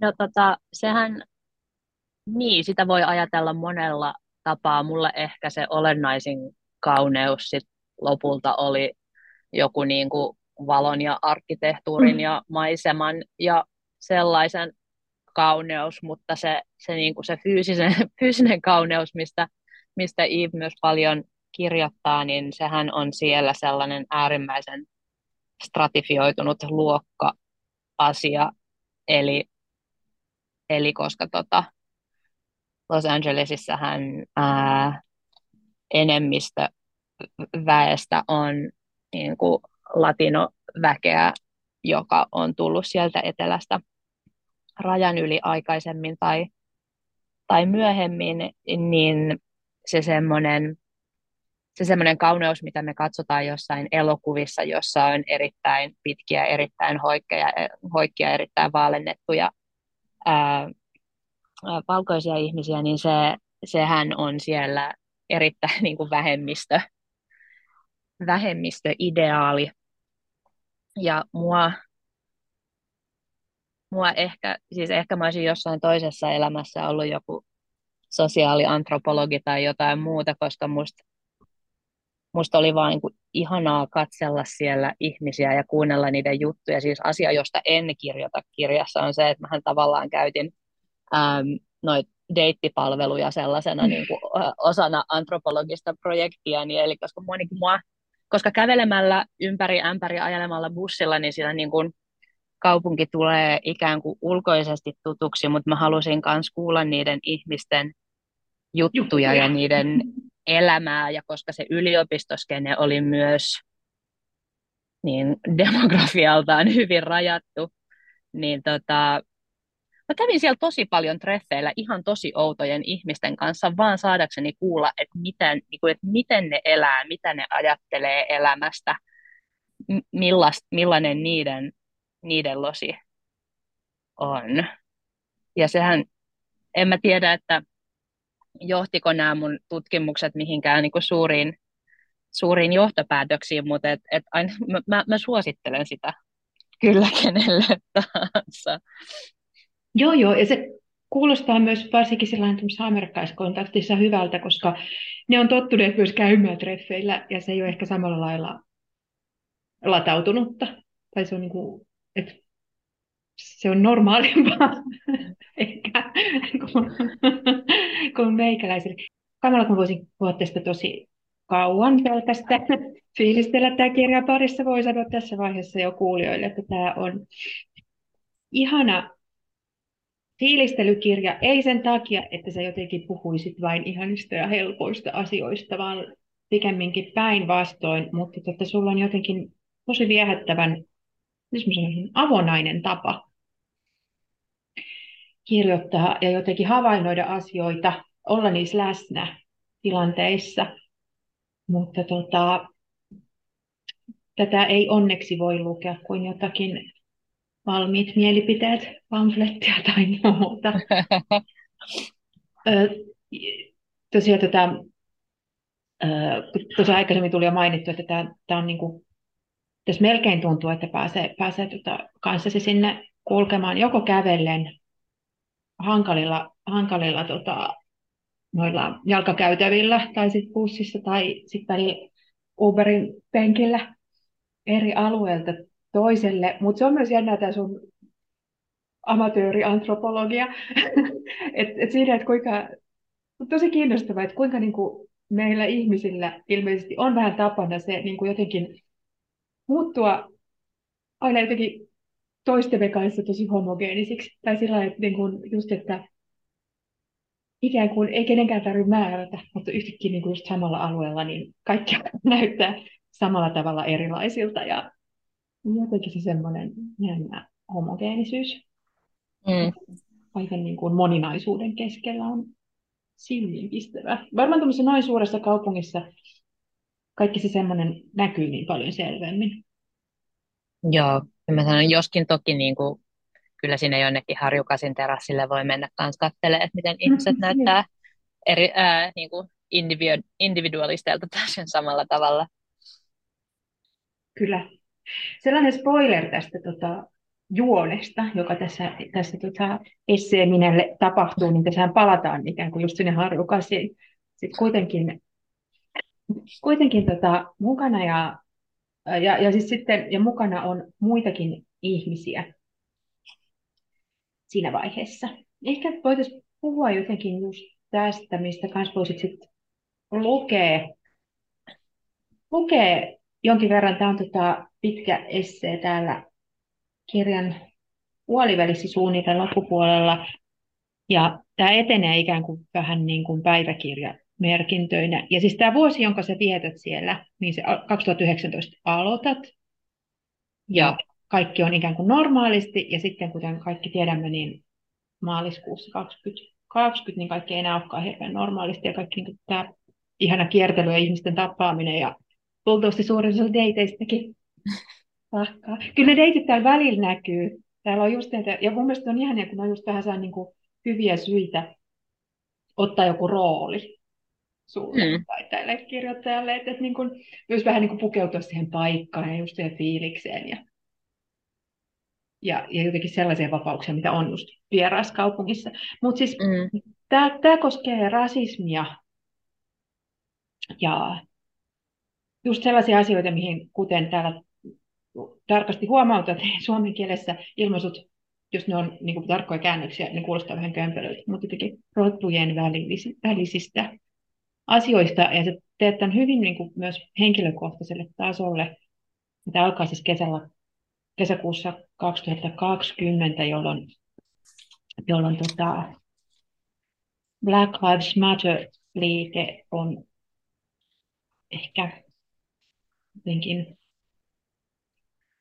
No tota, sehän niin, sitä voi ajatella monella tapaa. Mulle ehkä se olennaisin kauneus sit lopulta oli joku niin kuin valon ja arkkitehtuurin mm. ja maiseman ja sellaisen kauneus, mutta se, se, niin kuin se fyysisen, fyysinen kauneus, mistä, mistä Eve myös paljon kirjoittaa, niin sehän on siellä sellainen äärimmäisen stratifioitunut luokka-asia, eli, eli koska tota, Los Angelesissähän ää, enemmistö väestä on niin kuin latinoväkeä, joka on tullut sieltä etelästä rajan yli aikaisemmin tai, tai myöhemmin, niin se semmoinen se semmoinen kauneus, mitä me katsotaan jossain elokuvissa, jossa on erittäin pitkiä, erittäin hoikkia, hoikkia erittäin vaalennettuja ää, valkoisia ihmisiä, niin se, sehän on siellä erittäin niin kuin vähemmistö, vähemmistöideaali. Ja mua, mua ehkä, siis ehkä mä olisin jossain toisessa elämässä ollut joku sosiaaliantropologi tai jotain muuta, koska musta musta oli vaan niin ihanaa katsella siellä ihmisiä ja kuunnella niiden juttuja. Siis asia, josta en kirjoita kirjassa, on se, että mähän tavallaan käytin ähm, noita deittipalveluja sellaisena niin kuin, osana antropologista projektia, niin, eli koska mua, niin kuin mua, koska kävelemällä ympäri ämpäri ajelemalla bussilla, niin siellä niin kuin kaupunki tulee ikään kuin ulkoisesti tutuksi, mutta mä halusin myös kuulla niiden ihmisten juttuja, juttuja. ja niiden elämää, ja koska se yliopistoskenne oli myös niin demografialtaan hyvin rajattu, niin tota, mä kävin siellä tosi paljon treffeillä ihan tosi outojen ihmisten kanssa, vaan saadakseni kuulla, että miten, niin kuin, että miten ne elää, mitä ne ajattelee elämästä, millast, millainen niiden, niiden losi on. Ja sehän, en mä tiedä, että johtiko nämä mun tutkimukset mihinkään niin kuin suuriin, suuriin johtopäätöksiin, mutta et, et aina, mä, mä suosittelen sitä kyllä kenelle tahansa. Joo, joo, ja se kuulostaa myös varsinkin sellainen amerikkalaiskontaktissa hyvältä, koska ne on tottuneet myös käymään treffeillä, ja se ei ole ehkä samalla lailla latautunutta. Tai se on, niin kuin, että se on normaalimpaa ehkä kuin, kuin meikäläisille. Kamala, kun voisin puhua tästä tosi kauan pelkästään fiilistellä tämä kirja parissa, voi sanoa tässä vaiheessa jo kuulijoille, että tämä on ihana fiilistelykirja, ei sen takia, että sä jotenkin puhuisit vain ihanista ja helpoista asioista, vaan pikemminkin päinvastoin, mutta että sulla on jotenkin tosi viehättävän avonainen tapa kirjoittaa ja jotenkin havainnoida asioita, olla niissä läsnä tilanteissa. Mutta tota, tätä ei onneksi voi lukea kuin jotakin valmiit mielipiteet, pamflettia tai muuta. tosiaan tätä, tuossa aikaisemmin tuli jo mainittu, että tämä on niin kuin, tässä melkein tuntuu, että pääsee, pääsee tota, kanssasi sinne kulkemaan joko kävellen hankalilla, hankalilla tota, noilla jalkakäytävillä tai sitten bussissa tai sitten Uberin penkillä eri alueelta toiselle. Mutta se on myös jännä tämä sun amatööriantropologia. et, et siinä, että kuinka, tosi kiinnostavaa, että kuinka niinku meillä ihmisillä ilmeisesti on vähän tapana se niinku jotenkin muuttua aina jotenkin toistemme kanssa tosi homogeenisiksi. Tai sillä että niin kuin just, että ikään kuin ei kenenkään tarvitse määrätä, mutta yhtäkkiä niin kuin just samalla alueella niin kaikki näyttää samalla tavalla erilaisilta. Ja jotenkin se semmoinen jännä homogeenisyys mm. kaiken niin kuin moninaisuuden keskellä on silmiinpistävä. Varmaan tuollaisessa noin suuressa kaupungissa kaikki se semmoinen näkyy niin paljon selvemmin. Joo, mä sanon, joskin toki niin kuin, kyllä sinne jonnekin harjukasin terassille voi mennä kanssa katselemaan, että miten ihmiset näyttää eri, ää, niin kuin individualisteilta täysin samalla tavalla. Kyllä. Sellainen spoiler tästä tota, juonesta, joka tässä, tässä tota, esseeminelle tapahtuu, niin tässä palataan ikään kuin just sinne harjukasiin. Sitten kuitenkin, kuitenkin tota, mukana ja ja, ja, siis sitten, ja mukana on muitakin ihmisiä siinä vaiheessa. Ehkä voitaisiin puhua jotenkin just tästä, mistä kanssa voisit sitten lukea, lukea jonkin verran. Tämä on tota pitkä essee täällä kirjan puolivälissä suunnilleen loppupuolella. Ja tämä etenee ikään kuin vähän niin kuin päiväkirjamerkintöinä. Ja siis tämä vuosi, jonka sä vietät siellä, niin se 2019 aloitat. Ja kaikki on ikään kuin normaalisti. Ja sitten kuten kaikki tiedämme, niin maaliskuussa 2020, niin kaikki ei enää olekaan hirveän normaalisti. Ja kaikki niin tämä ihana kiertely ja ihmisten tapaaminen ja luultavasti suurin osa deiteistäkin. Kyllä ne deitit täällä välillä näkyy. Täällä on just näitä, ja mun mielestä on ihan kun on just vähän niin kuin hyviä syitä ottaa joku rooli sulle mm. tai tälle kirjoittajalle, että, että niin kuin, myös vähän niin kuin pukeutua siihen paikkaan ja just siihen fiilikseen ja, ja, ja jotenkin sellaisia vapauksia, mitä on just vieraassa kaupungissa. Mutta siis mm. tämä koskee rasismia ja just sellaisia asioita, mihin kuten täällä tarkasti huomautat, että suomen kielessä ilmaisut, jos ne on niin kuin, tarkkoja käännöksiä, ne kuulostaa vähän kömpelöltä, mutta jotenkin rottujen välisistä asioista, ja se teet tämän hyvin niin kuin, myös henkilökohtaiselle tasolle. Tämä alkaa siis kesällä, kesäkuussa 2020, jolloin, jolloin tota, Black Lives Matter-liike on ehkä jotenkin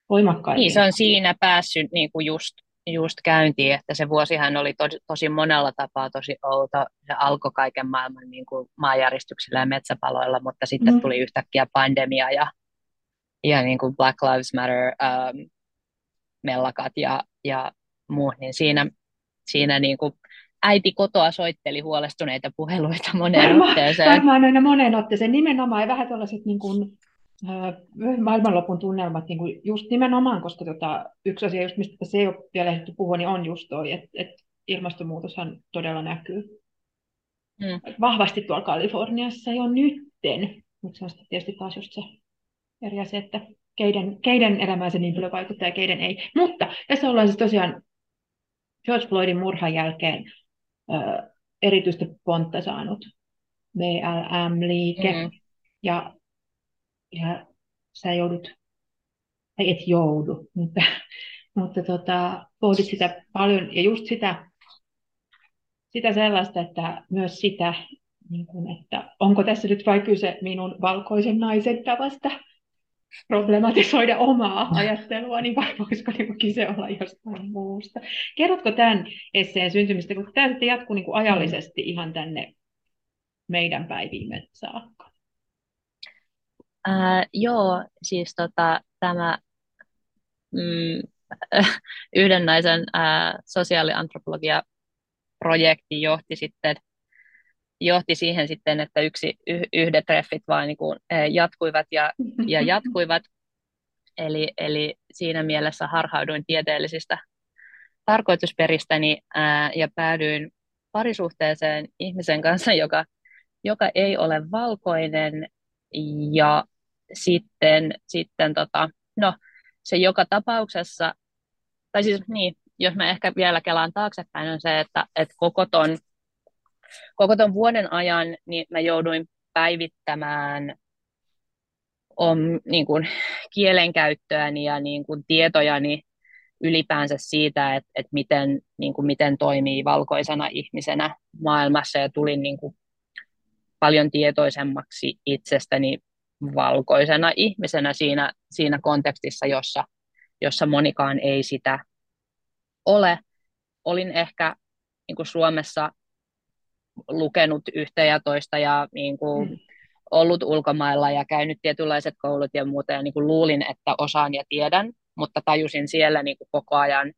voimakkain. Niin, se on siinä päässyt niin kuin just, just käyntiin, että se vuosihan oli to, tosi monella tapaa tosi outo. Se alkoi kaiken maailman niin kuin maanjäristyksillä ja metsäpaloilla, mutta sitten mm. tuli yhtäkkiä pandemia ja, ja niin kuin Black Lives Matter ähm, mellakat ja, ja muut, niin siinä, siinä niin kuin äiti kotoa soitteli huolestuneita puheluita moneen varmaan, otteeseen. Varmaan aina moneen otteeseen, nimenomaan ja vähän tällaiset niin kuin maailmanlopun tunnelmat niin kuin just nimenomaan, koska tota, yksi asia, just mistä se ei ole vielä ehditty puhua, niin on just toi, että, että ilmastonmuutoshan todella näkyy mm. vahvasti tuolla Kaliforniassa jo nytten, mutta se on sitten tietysti taas just se eri asia, että keiden, keiden elämään se niin paljon vaikuttaa ja keiden ei. Mutta tässä ollaan siis tosiaan George Floydin murhan jälkeen ö, erityistä pontta saanut BLM-liike, mm. ja ja sä joudut, tai et joudu, mutta, mutta tota, pohdit sitä paljon ja just sitä, sitä sellaista, että myös sitä, niin kuin, että onko tässä nyt vai kyse minun valkoisen naisen tavasta problematisoida omaa ajattelua, niin vai voisiko niin kyse olla jostain muusta. Kerrotko tämän esseen syntymistä, kun tämä sitten jatkuu niin kuin ajallisesti ihan tänne meidän päiviimme saakka? Ää, joo, siis tota, tämä mm, yhden naisen ää, sosiaaliantropologia-projekti johti sitten johti siihen sitten, että yksi, yhdet treffit vaan niin kuin, jatkuivat ja, ja jatkuivat. Eli, eli siinä mielessä harhauduin tieteellisistä tarkoitusperistäni ää, ja päädyin parisuhteeseen ihmisen kanssa, joka, joka ei ole valkoinen ja sitten, sitten tota, no, se joka tapauksessa, tai siis niin, jos mä ehkä vielä kelaan taaksepäin, on se, että, että koko, ton, koko ton vuoden ajan niin mä jouduin päivittämään om, niin kuin, kielenkäyttöäni ja niin kuin, tietojani ylipäänsä siitä, että, että miten, niin kuin, miten toimii valkoisena ihmisenä maailmassa ja tulin niin kuin, paljon tietoisemmaksi itsestäni valkoisena ihmisenä siinä, siinä kontekstissa, jossa, jossa monikaan ei sitä ole. Olin ehkä niin kuin Suomessa lukenut yhtä ja toista ja niin kuin, mm. ollut ulkomailla ja käynyt tietynlaiset koulut ja muuta ja niin kuin luulin, että osaan ja tiedän, mutta tajusin siellä niin kuin koko ajan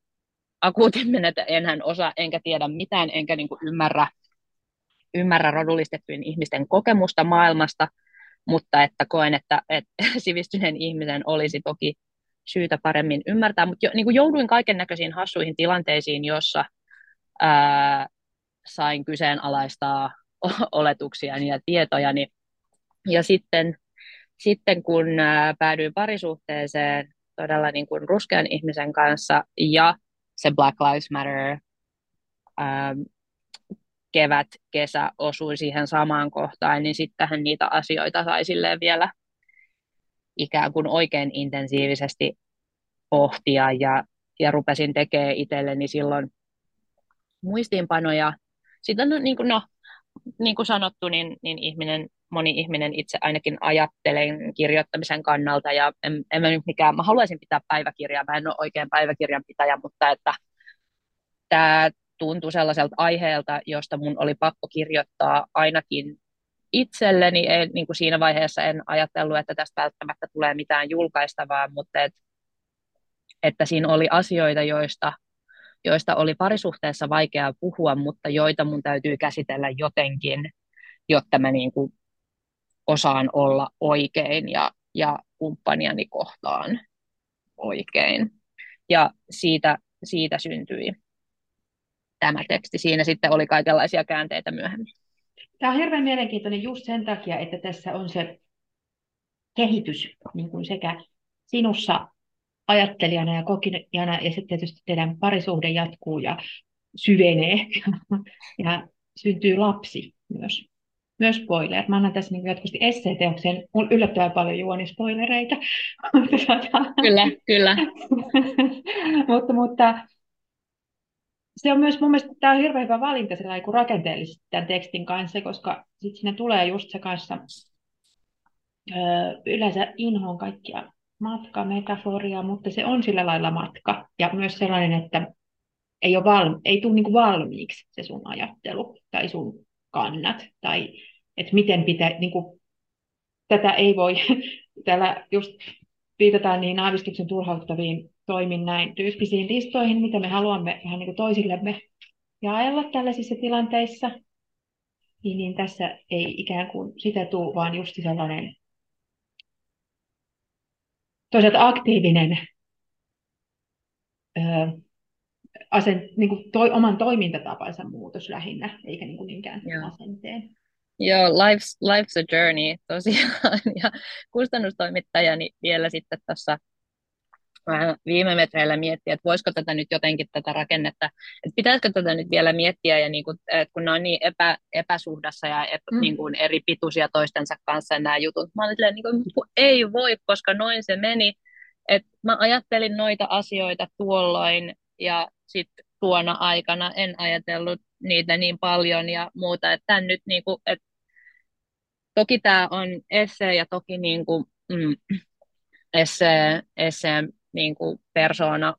akuutimmin, että enhän osaa enkä tiedä mitään enkä niin kuin ymmärrä, ymmärrä rodullistettujen ihmisten kokemusta maailmasta – mutta että koen, että, että sivistyneen ihmisen olisi toki syytä paremmin ymmärtää, mutta jo, niin kuin jouduin kaiken näköisiin hassuihin tilanteisiin, jossa ää, sain kyseenalaistaa oletuksiani ja tietojani. Ja sitten, sitten kun ää, päädyin parisuhteeseen todella niin kuin ruskean ihmisen kanssa ja se Black Lives Matter ää, kevät, kesä osui siihen samaan kohtaan, niin sittenhän niitä asioita sai silleen vielä ikään kuin oikein intensiivisesti pohtia ja, ja rupesin tekemään itselleni silloin muistiinpanoja. Sitten no, niin kuin, no, niin kuin sanottu, niin, niin ihminen, moni ihminen itse ainakin ajattelen kirjoittamisen kannalta ja en, en mä nyt mikään, mä haluaisin pitää päiväkirjaa, mä en ole oikein päiväkirjanpitäjä, mutta että tämä tuntui sellaiselta aiheelta, josta mun oli pakko kirjoittaa ainakin itselleni. En, niin kuin siinä vaiheessa en ajatellut, että tästä välttämättä tulee mitään julkaistavaa, mutta et, että siinä oli asioita, joista, joista oli parisuhteessa vaikeaa puhua, mutta joita mun täytyy käsitellä jotenkin, jotta mä niin kuin osaan olla oikein ja, ja kumppaniani kohtaan oikein. Ja siitä, siitä syntyi tämä teksti. Siinä sitten oli kaikenlaisia käänteitä myöhemmin. Tämä on hirveän mielenkiintoinen just sen takia, että tässä on se kehitys niin kuin sekä sinussa ajattelijana ja kokijana, ja sitten tietysti teidän parisuhde jatkuu ja syvenee, ja syntyy lapsi myös. Myös spoiler. Mä annan tässä niin jatkuvasti esseeteokseen yllättävän paljon juonispoilereita. kyllä, kyllä. mutta, mutta se on myös mun mielestä tämä on hirveän hyvä valinta sellainen kuin rakenteellisesti tämän tekstin kanssa, koska sitten sinne tulee just se kanssa öö, yleensä inhoon kaikkia matkametaforia, mutta se on sillä lailla matka. Ja myös sellainen, että ei, ole valmi- ei tule niinku valmiiksi se sun ajattelu tai sun kannat, tai että miten pitää, niinku, tätä ei voi, täällä just viitataan niin aavistuksen turhauttaviin toimin näin tyyppisiin listoihin, mitä me haluamme vähän niin kuin toisillemme jaella tällaisissa tilanteissa, niin, niin tässä ei ikään kuin sitä tule, vaan just sellainen toisaalta aktiivinen ö, asen, niin kuin toi, oman toimintatapansa muutos lähinnä, eikä niin kuin niinkään Joo. asenteen. Joo, life's, life's a journey tosiaan. Ja kustannustoimittajani vielä sitten vähän viime metreillä miettiä, että voisiko tätä nyt jotenkin tätä rakennetta, että pitäisikö tätä nyt vielä miettiä, ja niin kuin, että kun ne on niin epä, epäsuhdassa ja epä, mm. niin kuin eri pituisia toistensa kanssa nämä jutut, mä olin niin kuin, ei voi, koska noin se meni, että mä ajattelin noita asioita tuolloin, ja sitten tuona aikana en ajatellut niitä niin paljon ja muuta, että nyt niin kuin, että toki tämä on esse ja toki niin kuin, mm, esse, esse niin kuin persoona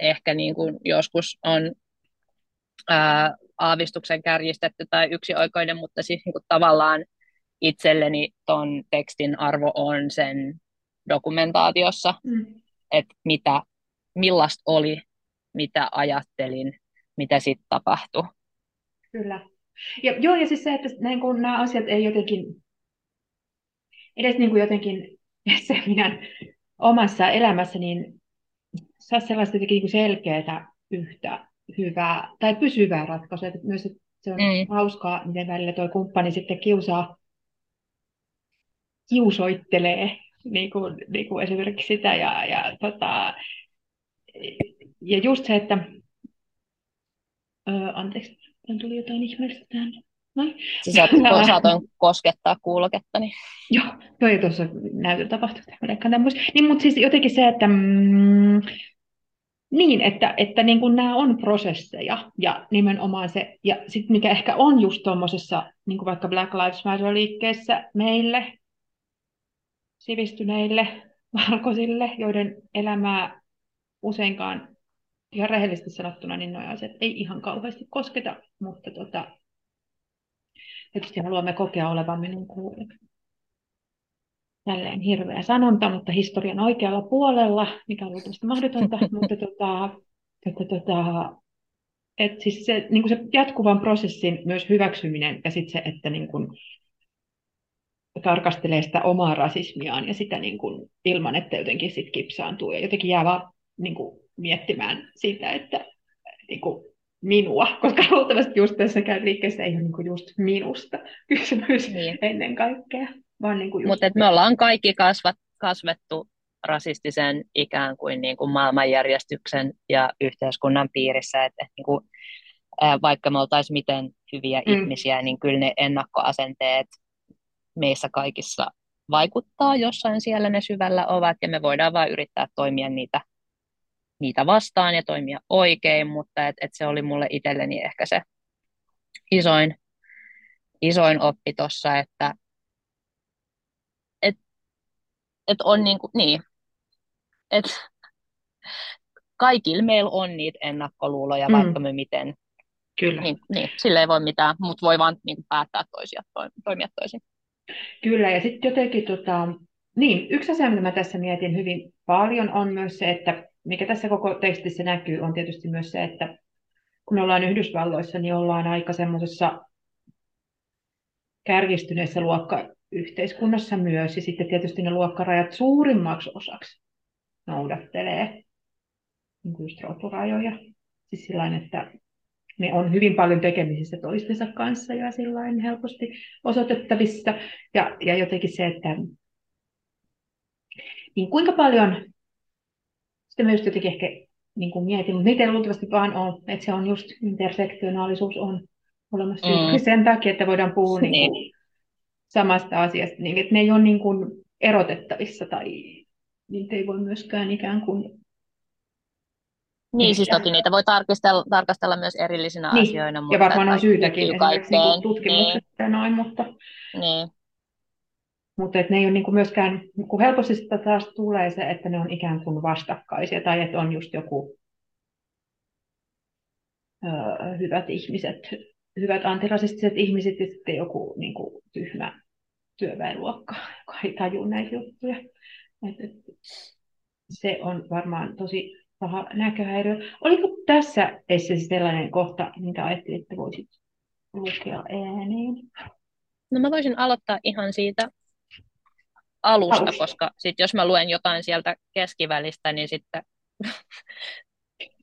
ehkä niin kuin joskus on ää, aavistuksen kärjistetty tai yksioikoinen, mutta siis niin kuin tavallaan itselleni ton tekstin arvo on sen dokumentaatiossa, mm. että mitä, millaista oli, mitä ajattelin, mitä sitten tapahtui. Kyllä. Ja, joo, ja siis se, että näin kun nämä asiat ei jotenkin, edes niin kuin jotenkin se minä omassa elämässä, niin saa sellaista jotenkin niin selkeää yhtä hyvää tai pysyvää ratkaisua. Että myös että se on mm. hauskaa, miten välillä tuo kumppani sitten kiusaa, kiusoittelee niin kuin, niin kuin esimerkiksi sitä. Ja, ja, tota, ja just se, että... Öö, anteeksi, tuli jotain ihmeellistä tähän. Noin. Siis saatoin koskettaa kuulokettani. Joo, toi tuossa näytö tapahtui. Niin, mutta siis jotenkin se, että mm, niin, että, että niin kuin nämä on prosesseja ja nimenomaan se, ja sitten mikä ehkä on just tuommoisessa, niin kuin vaikka Black Lives Matter-liikkeessä meille, sivistyneille, valkoisille, joiden elämää useinkaan ihan rehellisesti sanottuna, niin nuo asiat ei ihan kauheasti kosketa, mutta tota, tietysti haluamme kokea olevamme niin kuin jälleen hirveä sanonta, mutta historian oikealla puolella, mikä on luultavasti mahdotonta, mutta tota, että, tota, et siis se, niin se jatkuvan prosessin myös hyväksyminen ja sitten se, että niin kuin tarkastelee sitä omaa rasismiaan ja sitä niin kuin, ilman, että jotenkin sit kipsaantuu ja jotenkin jää vaan niin kuin, miettimään sitä, että niin kuin, minua, koska luultavasti just tässä käy liikkeessä ei ole niin kuin just minusta kysymys niin. ennen kaikkea. Niin Mutta me ollaan kaikki kasvat, kasvettu rasistisen ikään kuin, niin kuin maailmanjärjestyksen ja yhteiskunnan piirissä, että niin kuin, vaikka me oltaisiin miten hyviä mm. ihmisiä, niin kyllä ne ennakkoasenteet meissä kaikissa vaikuttaa jossain siellä ne syvällä ovat, ja me voidaan vain yrittää toimia niitä niitä vastaan ja toimia oikein, mutta et, et se oli mulle itselleni ehkä se isoin, isoin oppi tuossa, että et, et on niin, kuin, niin et kaikilla meillä on niitä ennakkoluuloja, mm. vaikka me miten. Kyllä. Niin, niin, sille ei voi mitään, mutta voi vaan niin päättää toisia, toimia toisin. Kyllä, ja sitten jotenkin, tota, niin, yksi asia, mitä mä tässä mietin hyvin paljon, on myös se, että mikä tässä koko tekstissä näkyy, on tietysti myös se, että kun ollaan Yhdysvalloissa, niin ollaan aika semmoisessa kärjistyneessä luokkayhteiskunnassa myös, ja sitten tietysti ne luokkarajat suurimmaksi osaksi noudattelee niin just roturajoja. Siis sillain, että ne on hyvin paljon tekemisissä toistensa kanssa ja sillain helposti osoitettavissa. Ja, ja jotenkin se, että niin kuinka paljon, sitten mä just jotenkin ehkä niin kuin mietin, mutta niitä ei luultavasti vaan ole, että se on just intersektionaalisuus on olemassa mm. sen takia, että voidaan puhua niin. Niin kuin samasta asiasta, niin että ne ei ole niin kuin erotettavissa tai niitä ei voi myöskään ikään kuin niin, siis toki niitä voi tarkastella, tarkastella myös erillisinä niin. asioina. Mutta ja varmaan on syytäkin esimerkiksi niin tutkimukset niin. noin, mutta, niin. Mutta ne ei ole niin kuin myöskään, kun helposti sitä taas tulee se, että ne on ikään kuin vastakkaisia tai että on just joku öö, hyvät ihmiset, hyvät antirasistiset ihmiset ja sitten joku niin kuin, tyhmä työväenluokka, joka ei taju näitä juttuja. Et, et, se on varmaan tosi paha näköhäiriö. Oliko tässä esseessä sellainen kohta, minkä ajattelit, että voisit lukea ääneen? No mä voisin aloittaa ihan siitä alusta, alusta. koska sit jos mä luen jotain sieltä keskivälistä, niin sitten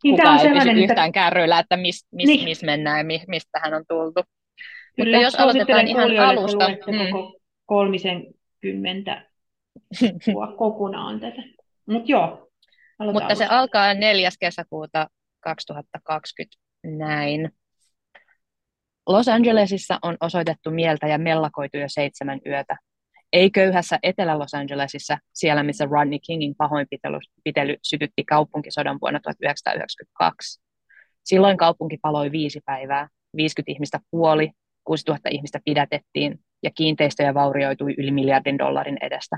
niin kukaan ei pysy yhtään että... kärryillä, että mis, mis, niin. missä mennään ja mi, mistä hän on tultu. Kyllä, Mutta jos aloitetaan ihan alusta... Mm. koko kolmisen kymmentä kokonaan tätä. Mutta joo, Mutta alusta. se alkaa 4. kesäkuuta 2020 näin. Los Angelesissa on osoitettu mieltä ja mellakoitu jo seitsemän yötä. Ei köyhässä Etelä-Los Angelesissa, siellä missä Rodney Kingin pahoinpitely sytytti kaupunkisodan vuonna 1992. Silloin kaupunki paloi viisi päivää, 50 ihmistä kuoli, 6000 ihmistä pidätettiin ja kiinteistöjä vaurioitui yli miljardin dollarin edestä.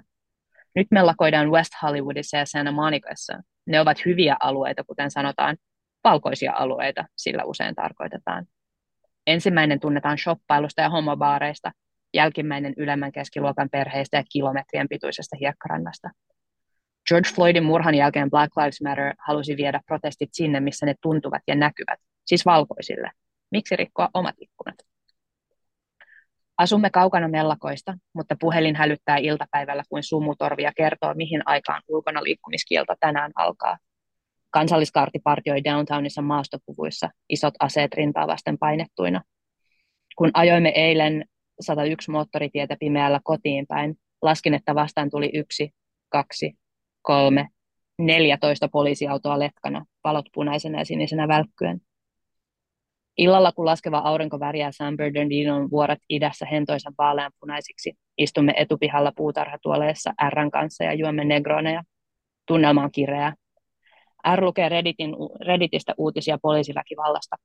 Nyt mellakoidaan West Hollywoodissa ja Santa Monicassa. Ne ovat hyviä alueita, kuten sanotaan, valkoisia alueita, sillä usein tarkoitetaan. Ensimmäinen tunnetaan shoppailusta ja homobaareista, jälkimmäinen ylemmän keskiluokan perheistä ja kilometrien pituisesta hiekkarannasta. George Floydin murhan jälkeen Black Lives Matter halusi viedä protestit sinne, missä ne tuntuvat ja näkyvät, siis valkoisille. Miksi rikkoa omat ikkunat? Asumme kaukana mellakoista, mutta puhelin hälyttää iltapäivällä kuin sumutorvi ja kertoo, mihin aikaan ulkona liikkumiskielto tänään alkaa. Kansalliskaarti partioi downtownissa maastopuvuissa, isot aseet rintaa vasten painettuina. Kun ajoimme eilen 101 moottoritietä pimeällä kotiin päin, laskin, että vastaan tuli yksi, kaksi, kolme, neljätoista poliisiautoa letkana, valot punaisena ja sinisenä välkkyen. Illalla, kun laskeva aurinko värjää San Bernardinon vuoret idässä hentoisen vaaleanpunaisiksi, istumme etupihalla puutarhatuoleessa Rn kanssa ja juomme negroneja. Tunnelma on kireä. R lukee Redditin, Redditistä uutisia poliisiväkivallasta.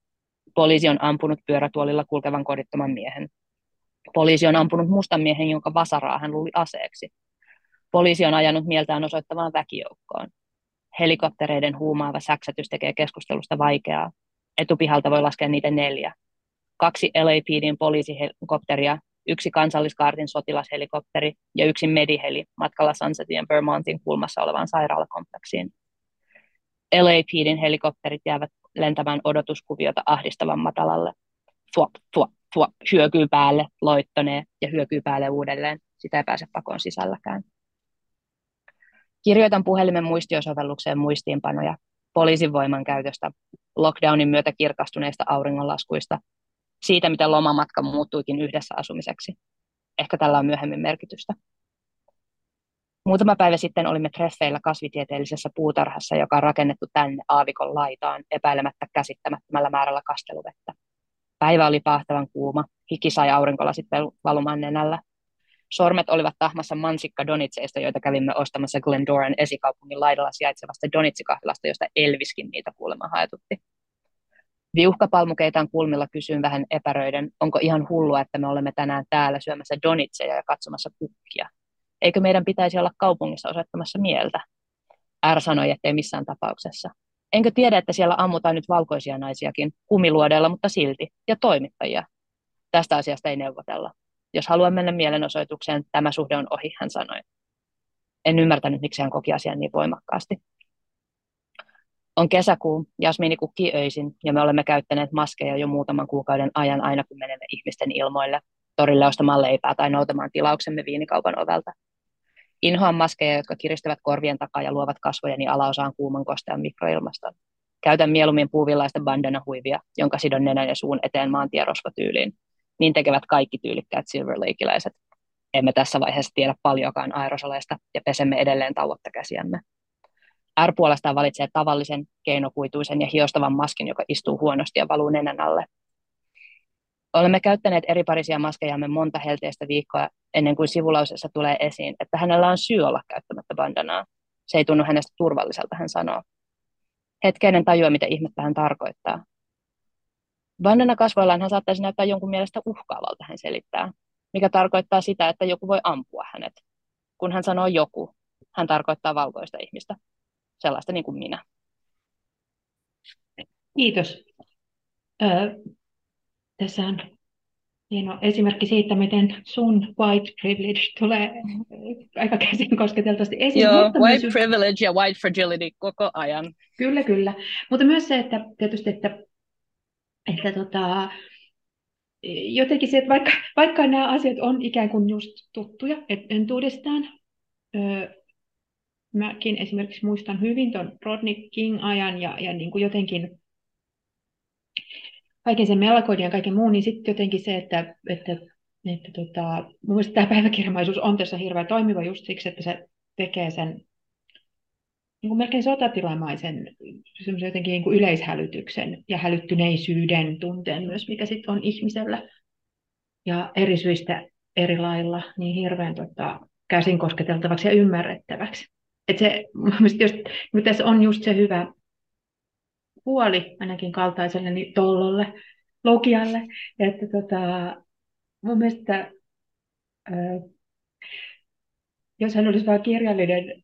Poliisi on ampunut pyörätuolilla kulkevan kodittoman miehen. Poliisi on ampunut mustan miehen, jonka vasaraa hän luuli aseeksi. Poliisi on ajanut mieltään osoittavaan väkijoukkoon. Helikoptereiden huumaava säksätys tekee keskustelusta vaikeaa. Etupihalta voi laskea niitä neljä. Kaksi LAPDin poliisihelikopteria, yksi kansalliskaartin sotilashelikopteri ja yksi mediheli matkalla Sunsetin Vermontin kulmassa olevaan sairaalakompleksiin. LAPDin helikopterit jäävät lentämään odotuskuviota ahdistavan matalalle. Fuop, fuop, fuop, hyökyy päälle, loittonee ja hyökyy päälle uudelleen. Sitä ei pääse pakoon sisälläkään. Kirjoitan puhelimen muistiosovellukseen muistiinpanoja, poliisin voiman käytöstä, lockdownin myötä kirkastuneista auringonlaskuista, siitä, miten lomamatka muuttuikin yhdessä asumiseksi. Ehkä tällä on myöhemmin merkitystä. Muutama päivä sitten olimme treffeillä kasvitieteellisessä puutarhassa, joka on rakennettu tänne aavikon laitaan epäilemättä käsittämättömällä määrällä kasteluvettä. Päivä oli pahtavan kuuma, hiki sai aurinkolasit valumaan nenällä. Sormet olivat tahmassa mansikka donitseista, joita kävimme ostamassa Glendoran esikaupungin laidalla sijaitsevasta donitsikahvilasta, josta Elviskin niitä kuulemma haetutti. Viuhkapalmukeitaan kulmilla kysyin vähän epäröiden, onko ihan hullua, että me olemme tänään täällä syömässä donitseja ja katsomassa kukkia. Eikö meidän pitäisi olla kaupungissa osoittamassa mieltä? R sanoi, ettei missään tapauksessa. Enkö tiedä, että siellä ammutaan nyt valkoisia naisiakin, kumiluodeilla, mutta silti, ja toimittajia. Tästä asiasta ei neuvotella. Jos haluan mennä mielenosoitukseen, tämä suhde on ohi, hän sanoi. En ymmärtänyt, miksi hän koki asian niin voimakkaasti. On kesäkuu, Jasmini kukki öisin, ja me olemme käyttäneet maskeja jo muutaman kuukauden ajan aina, kun menemme ihmisten ilmoille, torille ostamaan leipää tai noutamaan tilauksemme viinikaupan ovelta. Inhoan maskeja, jotka kiristävät korvien takaa ja luovat kasvojeni alaosaan kuuman kostean mikroilmaston. Käytän mieluummin puuvillaista bandana-huivia, jonka sidon nenän ja suun eteen maantierosvotyyliin. Niin tekevät kaikki tyylikkäät Silver Lakeilaiset. Emme tässä vaiheessa tiedä paljonkaan aerosoleista ja pesemme edelleen tauotta käsiämme. R puolestaan valitsee tavallisen, keinokuituisen ja hiostavan maskin, joka istuu huonosti ja valuu nenän alle. Olemme käyttäneet eri parisia maskejamme monta helteistä viikkoa ennen kuin sivulausessa tulee esiin, että hänellä on syy olla käyttämättä bandanaa. Se ei tunnu hänestä turvalliselta, hän sanoo. Hetkeinen tajua, mitä ihmettä hän tarkoittaa. Bandana kasvoillaan hän saattaisi näyttää jonkun mielestä uhkaavalta, hän selittää, mikä tarkoittaa sitä, että joku voi ampua hänet. Kun hän sanoo joku, hän tarkoittaa valkoista ihmistä, sellaista niin kuin minä. Kiitos. Tässä on hieno esimerkki siitä, miten sun white privilege tulee aika käsin kosketeltavasti esiin. Joo, mutta white myös... privilege ja white fragility koko ajan. Kyllä, kyllä. Mutta myös se, että tietysti, että, että tota, jotenkin se, että vaikka, vaikka nämä asiat on ikään kuin just tuttuja entuudestaan, öö, mäkin esimerkiksi muistan hyvin tuon Rodney King-ajan ja, ja niin kuin jotenkin kaiken sen melkoiden ja kaiken muun, niin sitten jotenkin se, että, että, että tota, mun mielestä tämä päiväkirjamaisuus on tässä hirveän toimiva just siksi, että se tekee sen niin kuin melkein sotatilamaisen jotenkin niin kuin yleishälytyksen ja hälyttyneisyyden tunteen myös, mikä sitten on ihmisellä ja eri syistä eri lailla niin hirveän tota, käsin kosketeltavaksi ja ymmärrettäväksi. Et se, jos, tässä on just se hyvä puoli ainakin kaltaiselle niin tollolle, logialle, että tota, mun mielestä jos hän olisi vain kirjallinen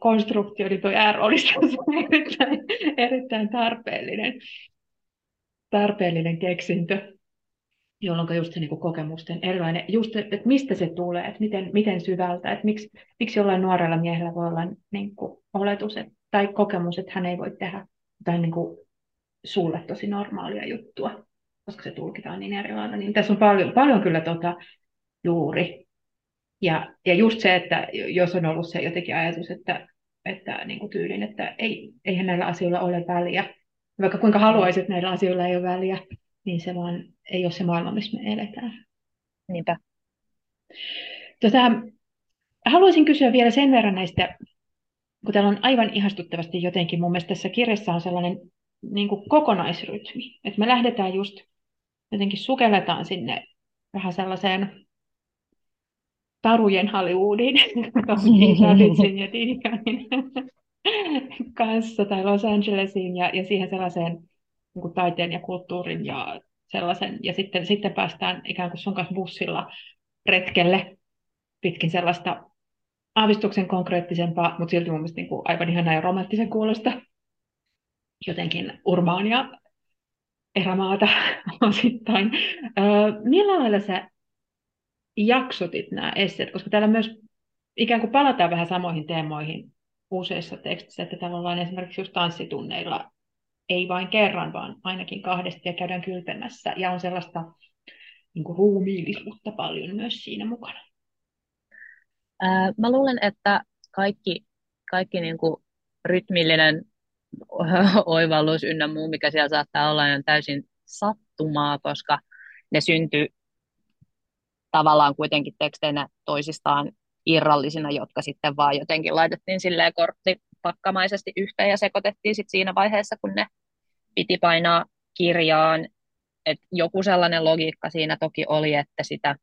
konstruktio, niin tuo R olisi erittäin, erittäin tarpeellinen, tarpeellinen keksintö, jolloin just se niin kuin kokemusten erilainen, just että mistä se tulee, että miten, miten syvältä, että miksi, miksi jollain nuorella miehellä voi olla niin kuin oletus että, tai kokemus, että hän ei voi tehdä tai niin kuin sulle tosi normaalia juttua, koska se tulkitaan niin eri lailla. Niin tässä on paljon, paljon kyllä tota juuri. Ja, ja just se, että jos on ollut se jotenkin ajatus, että, että niin kuin tyylin, että ei, eihän näillä asioilla ole väliä, vaikka kuinka haluaisit, että näillä asioilla ei ole väliä, niin se vaan ei ole se maailma, missä me eletään. Niinpä. Tota, haluaisin kysyä vielä sen verran näistä, kun täällä on aivan ihastuttavasti jotenkin, mun mielestä tässä kirjassa on sellainen niin kuin kokonaisrytmi. Että me lähdetään just jotenkin sukelletaan sinne vähän sellaiseen tarujen Hollywoodiin, Davidsin ja Dinianin kanssa, tai Los Angelesiin, ja, ja siihen sellaiseen niin kuin taiteen ja kulttuurin ja sellaisen, ja sitten, sitten päästään ikään kuin sun kanssa bussilla retkelle pitkin sellaista aavistuksen konkreettisempaa, mutta silti mun mielestä niin kuin aivan ihan näin romanttisen kuulosta jotenkin urbaania erämaata osittain. millä lailla sä jaksotit nämä esseet, koska täällä myös ikään kuin palataan vähän samoihin teemoihin useissa tekstissä, että täällä ollaan esimerkiksi just tanssitunneilla ei vain kerran, vaan ainakin kahdesti ja käydään kylpemässä ja on sellaista niin kuin ruumiillisuutta paljon myös siinä mukana. Mä luulen, että kaikki, kaikki niin kuin rytmillinen oivallus ynnä muu, mikä siellä saattaa olla, on täysin sattumaa, koska ne syntyy tavallaan kuitenkin teksteinä toisistaan irrallisina, jotka sitten vaan jotenkin laitettiin silleen korttipakkamaisesti yhteen ja sekoitettiin sitten siinä vaiheessa, kun ne piti painaa kirjaan. Et joku sellainen logiikka siinä toki oli, että sitä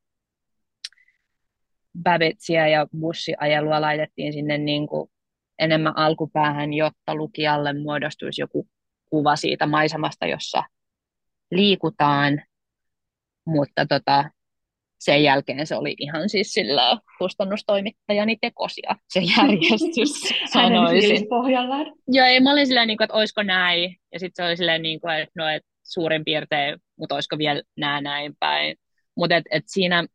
Babbitsia ja bussiajelua laitettiin sinne niin kuin enemmän alkupäähän, jotta lukijalle muodostuisi joku kuva siitä maisemasta, jossa liikutaan, mutta tota, sen jälkeen se oli ihan siis sillä kustannustoimittajani tekosia, se järjestys, sanoisin. pohjallaan. Joo, ei, mä olin silleen, niin kuin, että olisiko näin, ja sitten se oli silleen, niin kuin, että no, et suurin piirtein, mutta olisiko vielä nää näin päin. Mutta et, et siinä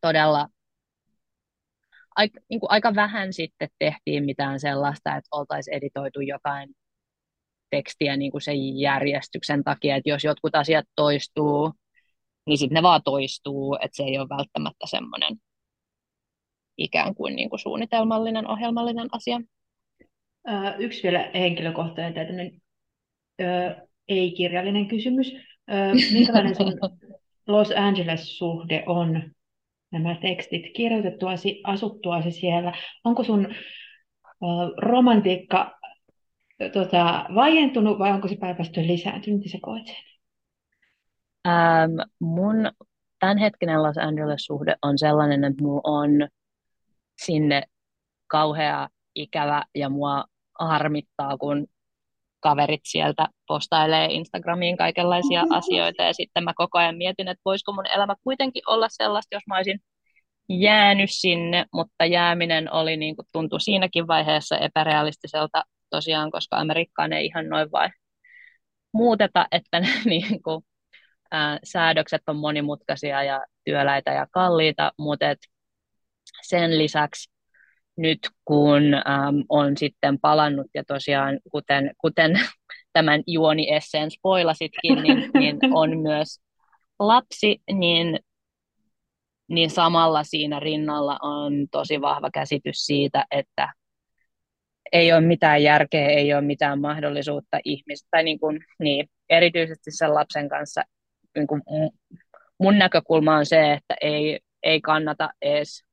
todella aika, niin kuin aika vähän sitten tehtiin mitään sellaista, että oltaisiin editoitu jotain tekstiä niin kuin sen järjestyksen takia, että jos jotkut asiat toistuu, niin sitten ne vaan toistuu, että se ei ole välttämättä semmoinen ikään kuin, niin kuin suunnitelmallinen, ohjelmallinen asia. Yksi vielä henkilökohtainen tai ei-kirjallinen kysymys. minkälainen sun Los Angeles-suhde on nämä tekstit kirjoitettuasi, asuttuasi siellä? Onko sun romantiikka tota, vaientunut vai onko se päinvastoin lisääntynyt? Miten sä koet sen? Ähm, mun tämänhetkinen Los Angeles-suhde on sellainen, että mulla on sinne kauhea ikävä ja mua harmittaa, kun kaverit sieltä postailee Instagramiin kaikenlaisia asioita ja sitten mä koko ajan mietin, että voisiko mun elämä kuitenkin olla sellaista, jos mä olisin jäänyt sinne, mutta jääminen oli niin kuin tuntui siinäkin vaiheessa epärealistiselta tosiaan, koska Amerikkaan ei ihan noin vain muuteta, että ne niin kuin, ää, säädökset on monimutkaisia ja työläitä ja kalliita, mutta et sen lisäksi nyt kun äm, on sitten palannut ja tosiaan kuten, kuten tämän juoni Essen spoilasitkin, niin, niin on myös lapsi, niin, niin samalla siinä rinnalla on tosi vahva käsitys siitä, että ei ole mitään järkeä, ei ole mitään mahdollisuutta ihmistä, tai niin kuin, niin, erityisesti sen lapsen kanssa niin kuin mun näkökulma on se, että ei, ei kannata edes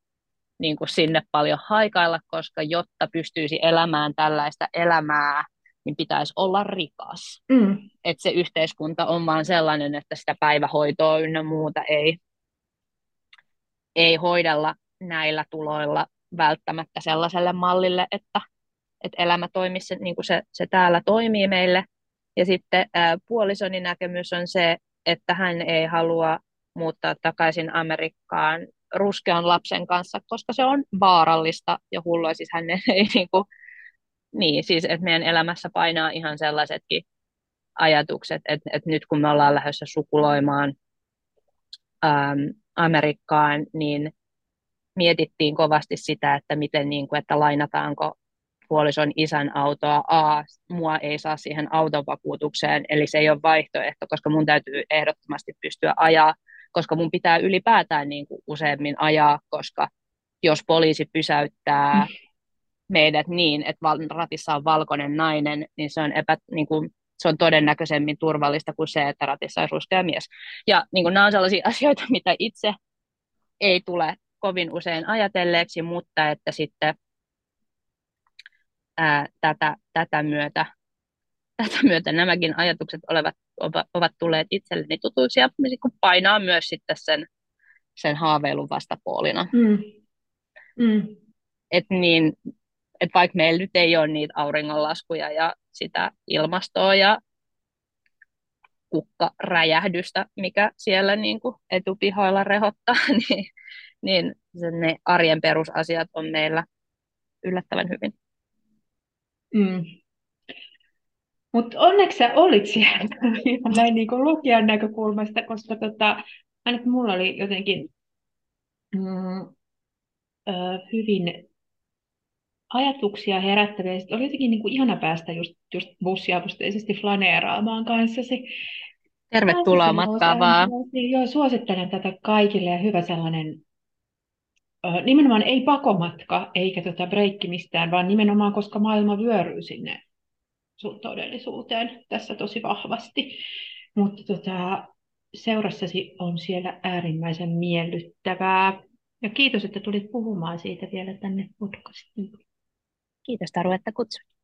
niin kuin sinne paljon haikailla, koska jotta pystyisi elämään tällaista elämää, niin pitäisi olla rikas. Mm. Että se yhteiskunta on vaan sellainen, että sitä päivähoitoa ynnä muuta ei, ei hoidella näillä tuloilla välttämättä sellaiselle mallille, että, että elämä toimisi niin kuin se, se täällä toimii meille. Ja sitten ää, puolisoni näkemys on se, että hän ei halua muuttaa takaisin Amerikkaan ruskean lapsen kanssa, koska se on vaarallista ja hullua. Siis hän ei niin kuin, niin, siis että meidän elämässä painaa ihan sellaisetkin ajatukset, että, että nyt kun me ollaan lähdössä sukuloimaan äm, Amerikkaan, niin mietittiin kovasti sitä, että miten niin kuin, että lainataanko puolison isän autoa, A, mua ei saa siihen autovakuutukseen, eli se ei ole vaihtoehto, koska mun täytyy ehdottomasti pystyä ajaa, koska mun pitää ylipäätään niin kuin useammin ajaa, koska jos poliisi pysäyttää mm. meidät niin, että ratissa on valkoinen nainen, niin se on, epä, niin kuin, se on todennäköisemmin turvallista kuin se, että ratissa on ruskea mies. Ja niin kuin, nämä on sellaisia asioita, mitä itse ei tule kovin usein ajatelleeksi, mutta että sitten ää, tätä, tätä, myötä, tätä myötä nämäkin ajatukset olevat, ovat, tulleet itselleni tutuiksi ja niin painaa myös sitten sen, sen haaveilun vastapuolina. Mm. Mm. Et niin, et vaikka meillä nyt ei ole niitä auringonlaskuja ja sitä ilmastoa ja kukkaräjähdystä, mikä siellä niin kuin etupihoilla rehottaa, niin, niin ne arjen perusasiat on meillä yllättävän hyvin. Mm. Mutta onneksi sä olit siellä näin niin kuin lukijan näkökulmasta, koska tota, ainakin mulla oli jotenkin mm, ö, hyvin ajatuksia herättäviä. Sitten oli jotenkin niin kuin ihana päästä just, just bussiavusteisesti flaneeraamaan kanssasi. Tervetuloa matkaa vaan. Joo, suosittelen tätä kaikille ja hyvä sellainen nimenomaan ei pakomatka eikä tota breikki mistään, vaan nimenomaan koska maailma vyöryy sinne sun todellisuuteen tässä tosi vahvasti. Mutta tota, seurassasi on siellä äärimmäisen miellyttävää. Ja kiitos, että tulit puhumaan siitä vielä tänne podcastiin. Kiitos Taru, että kutsuit.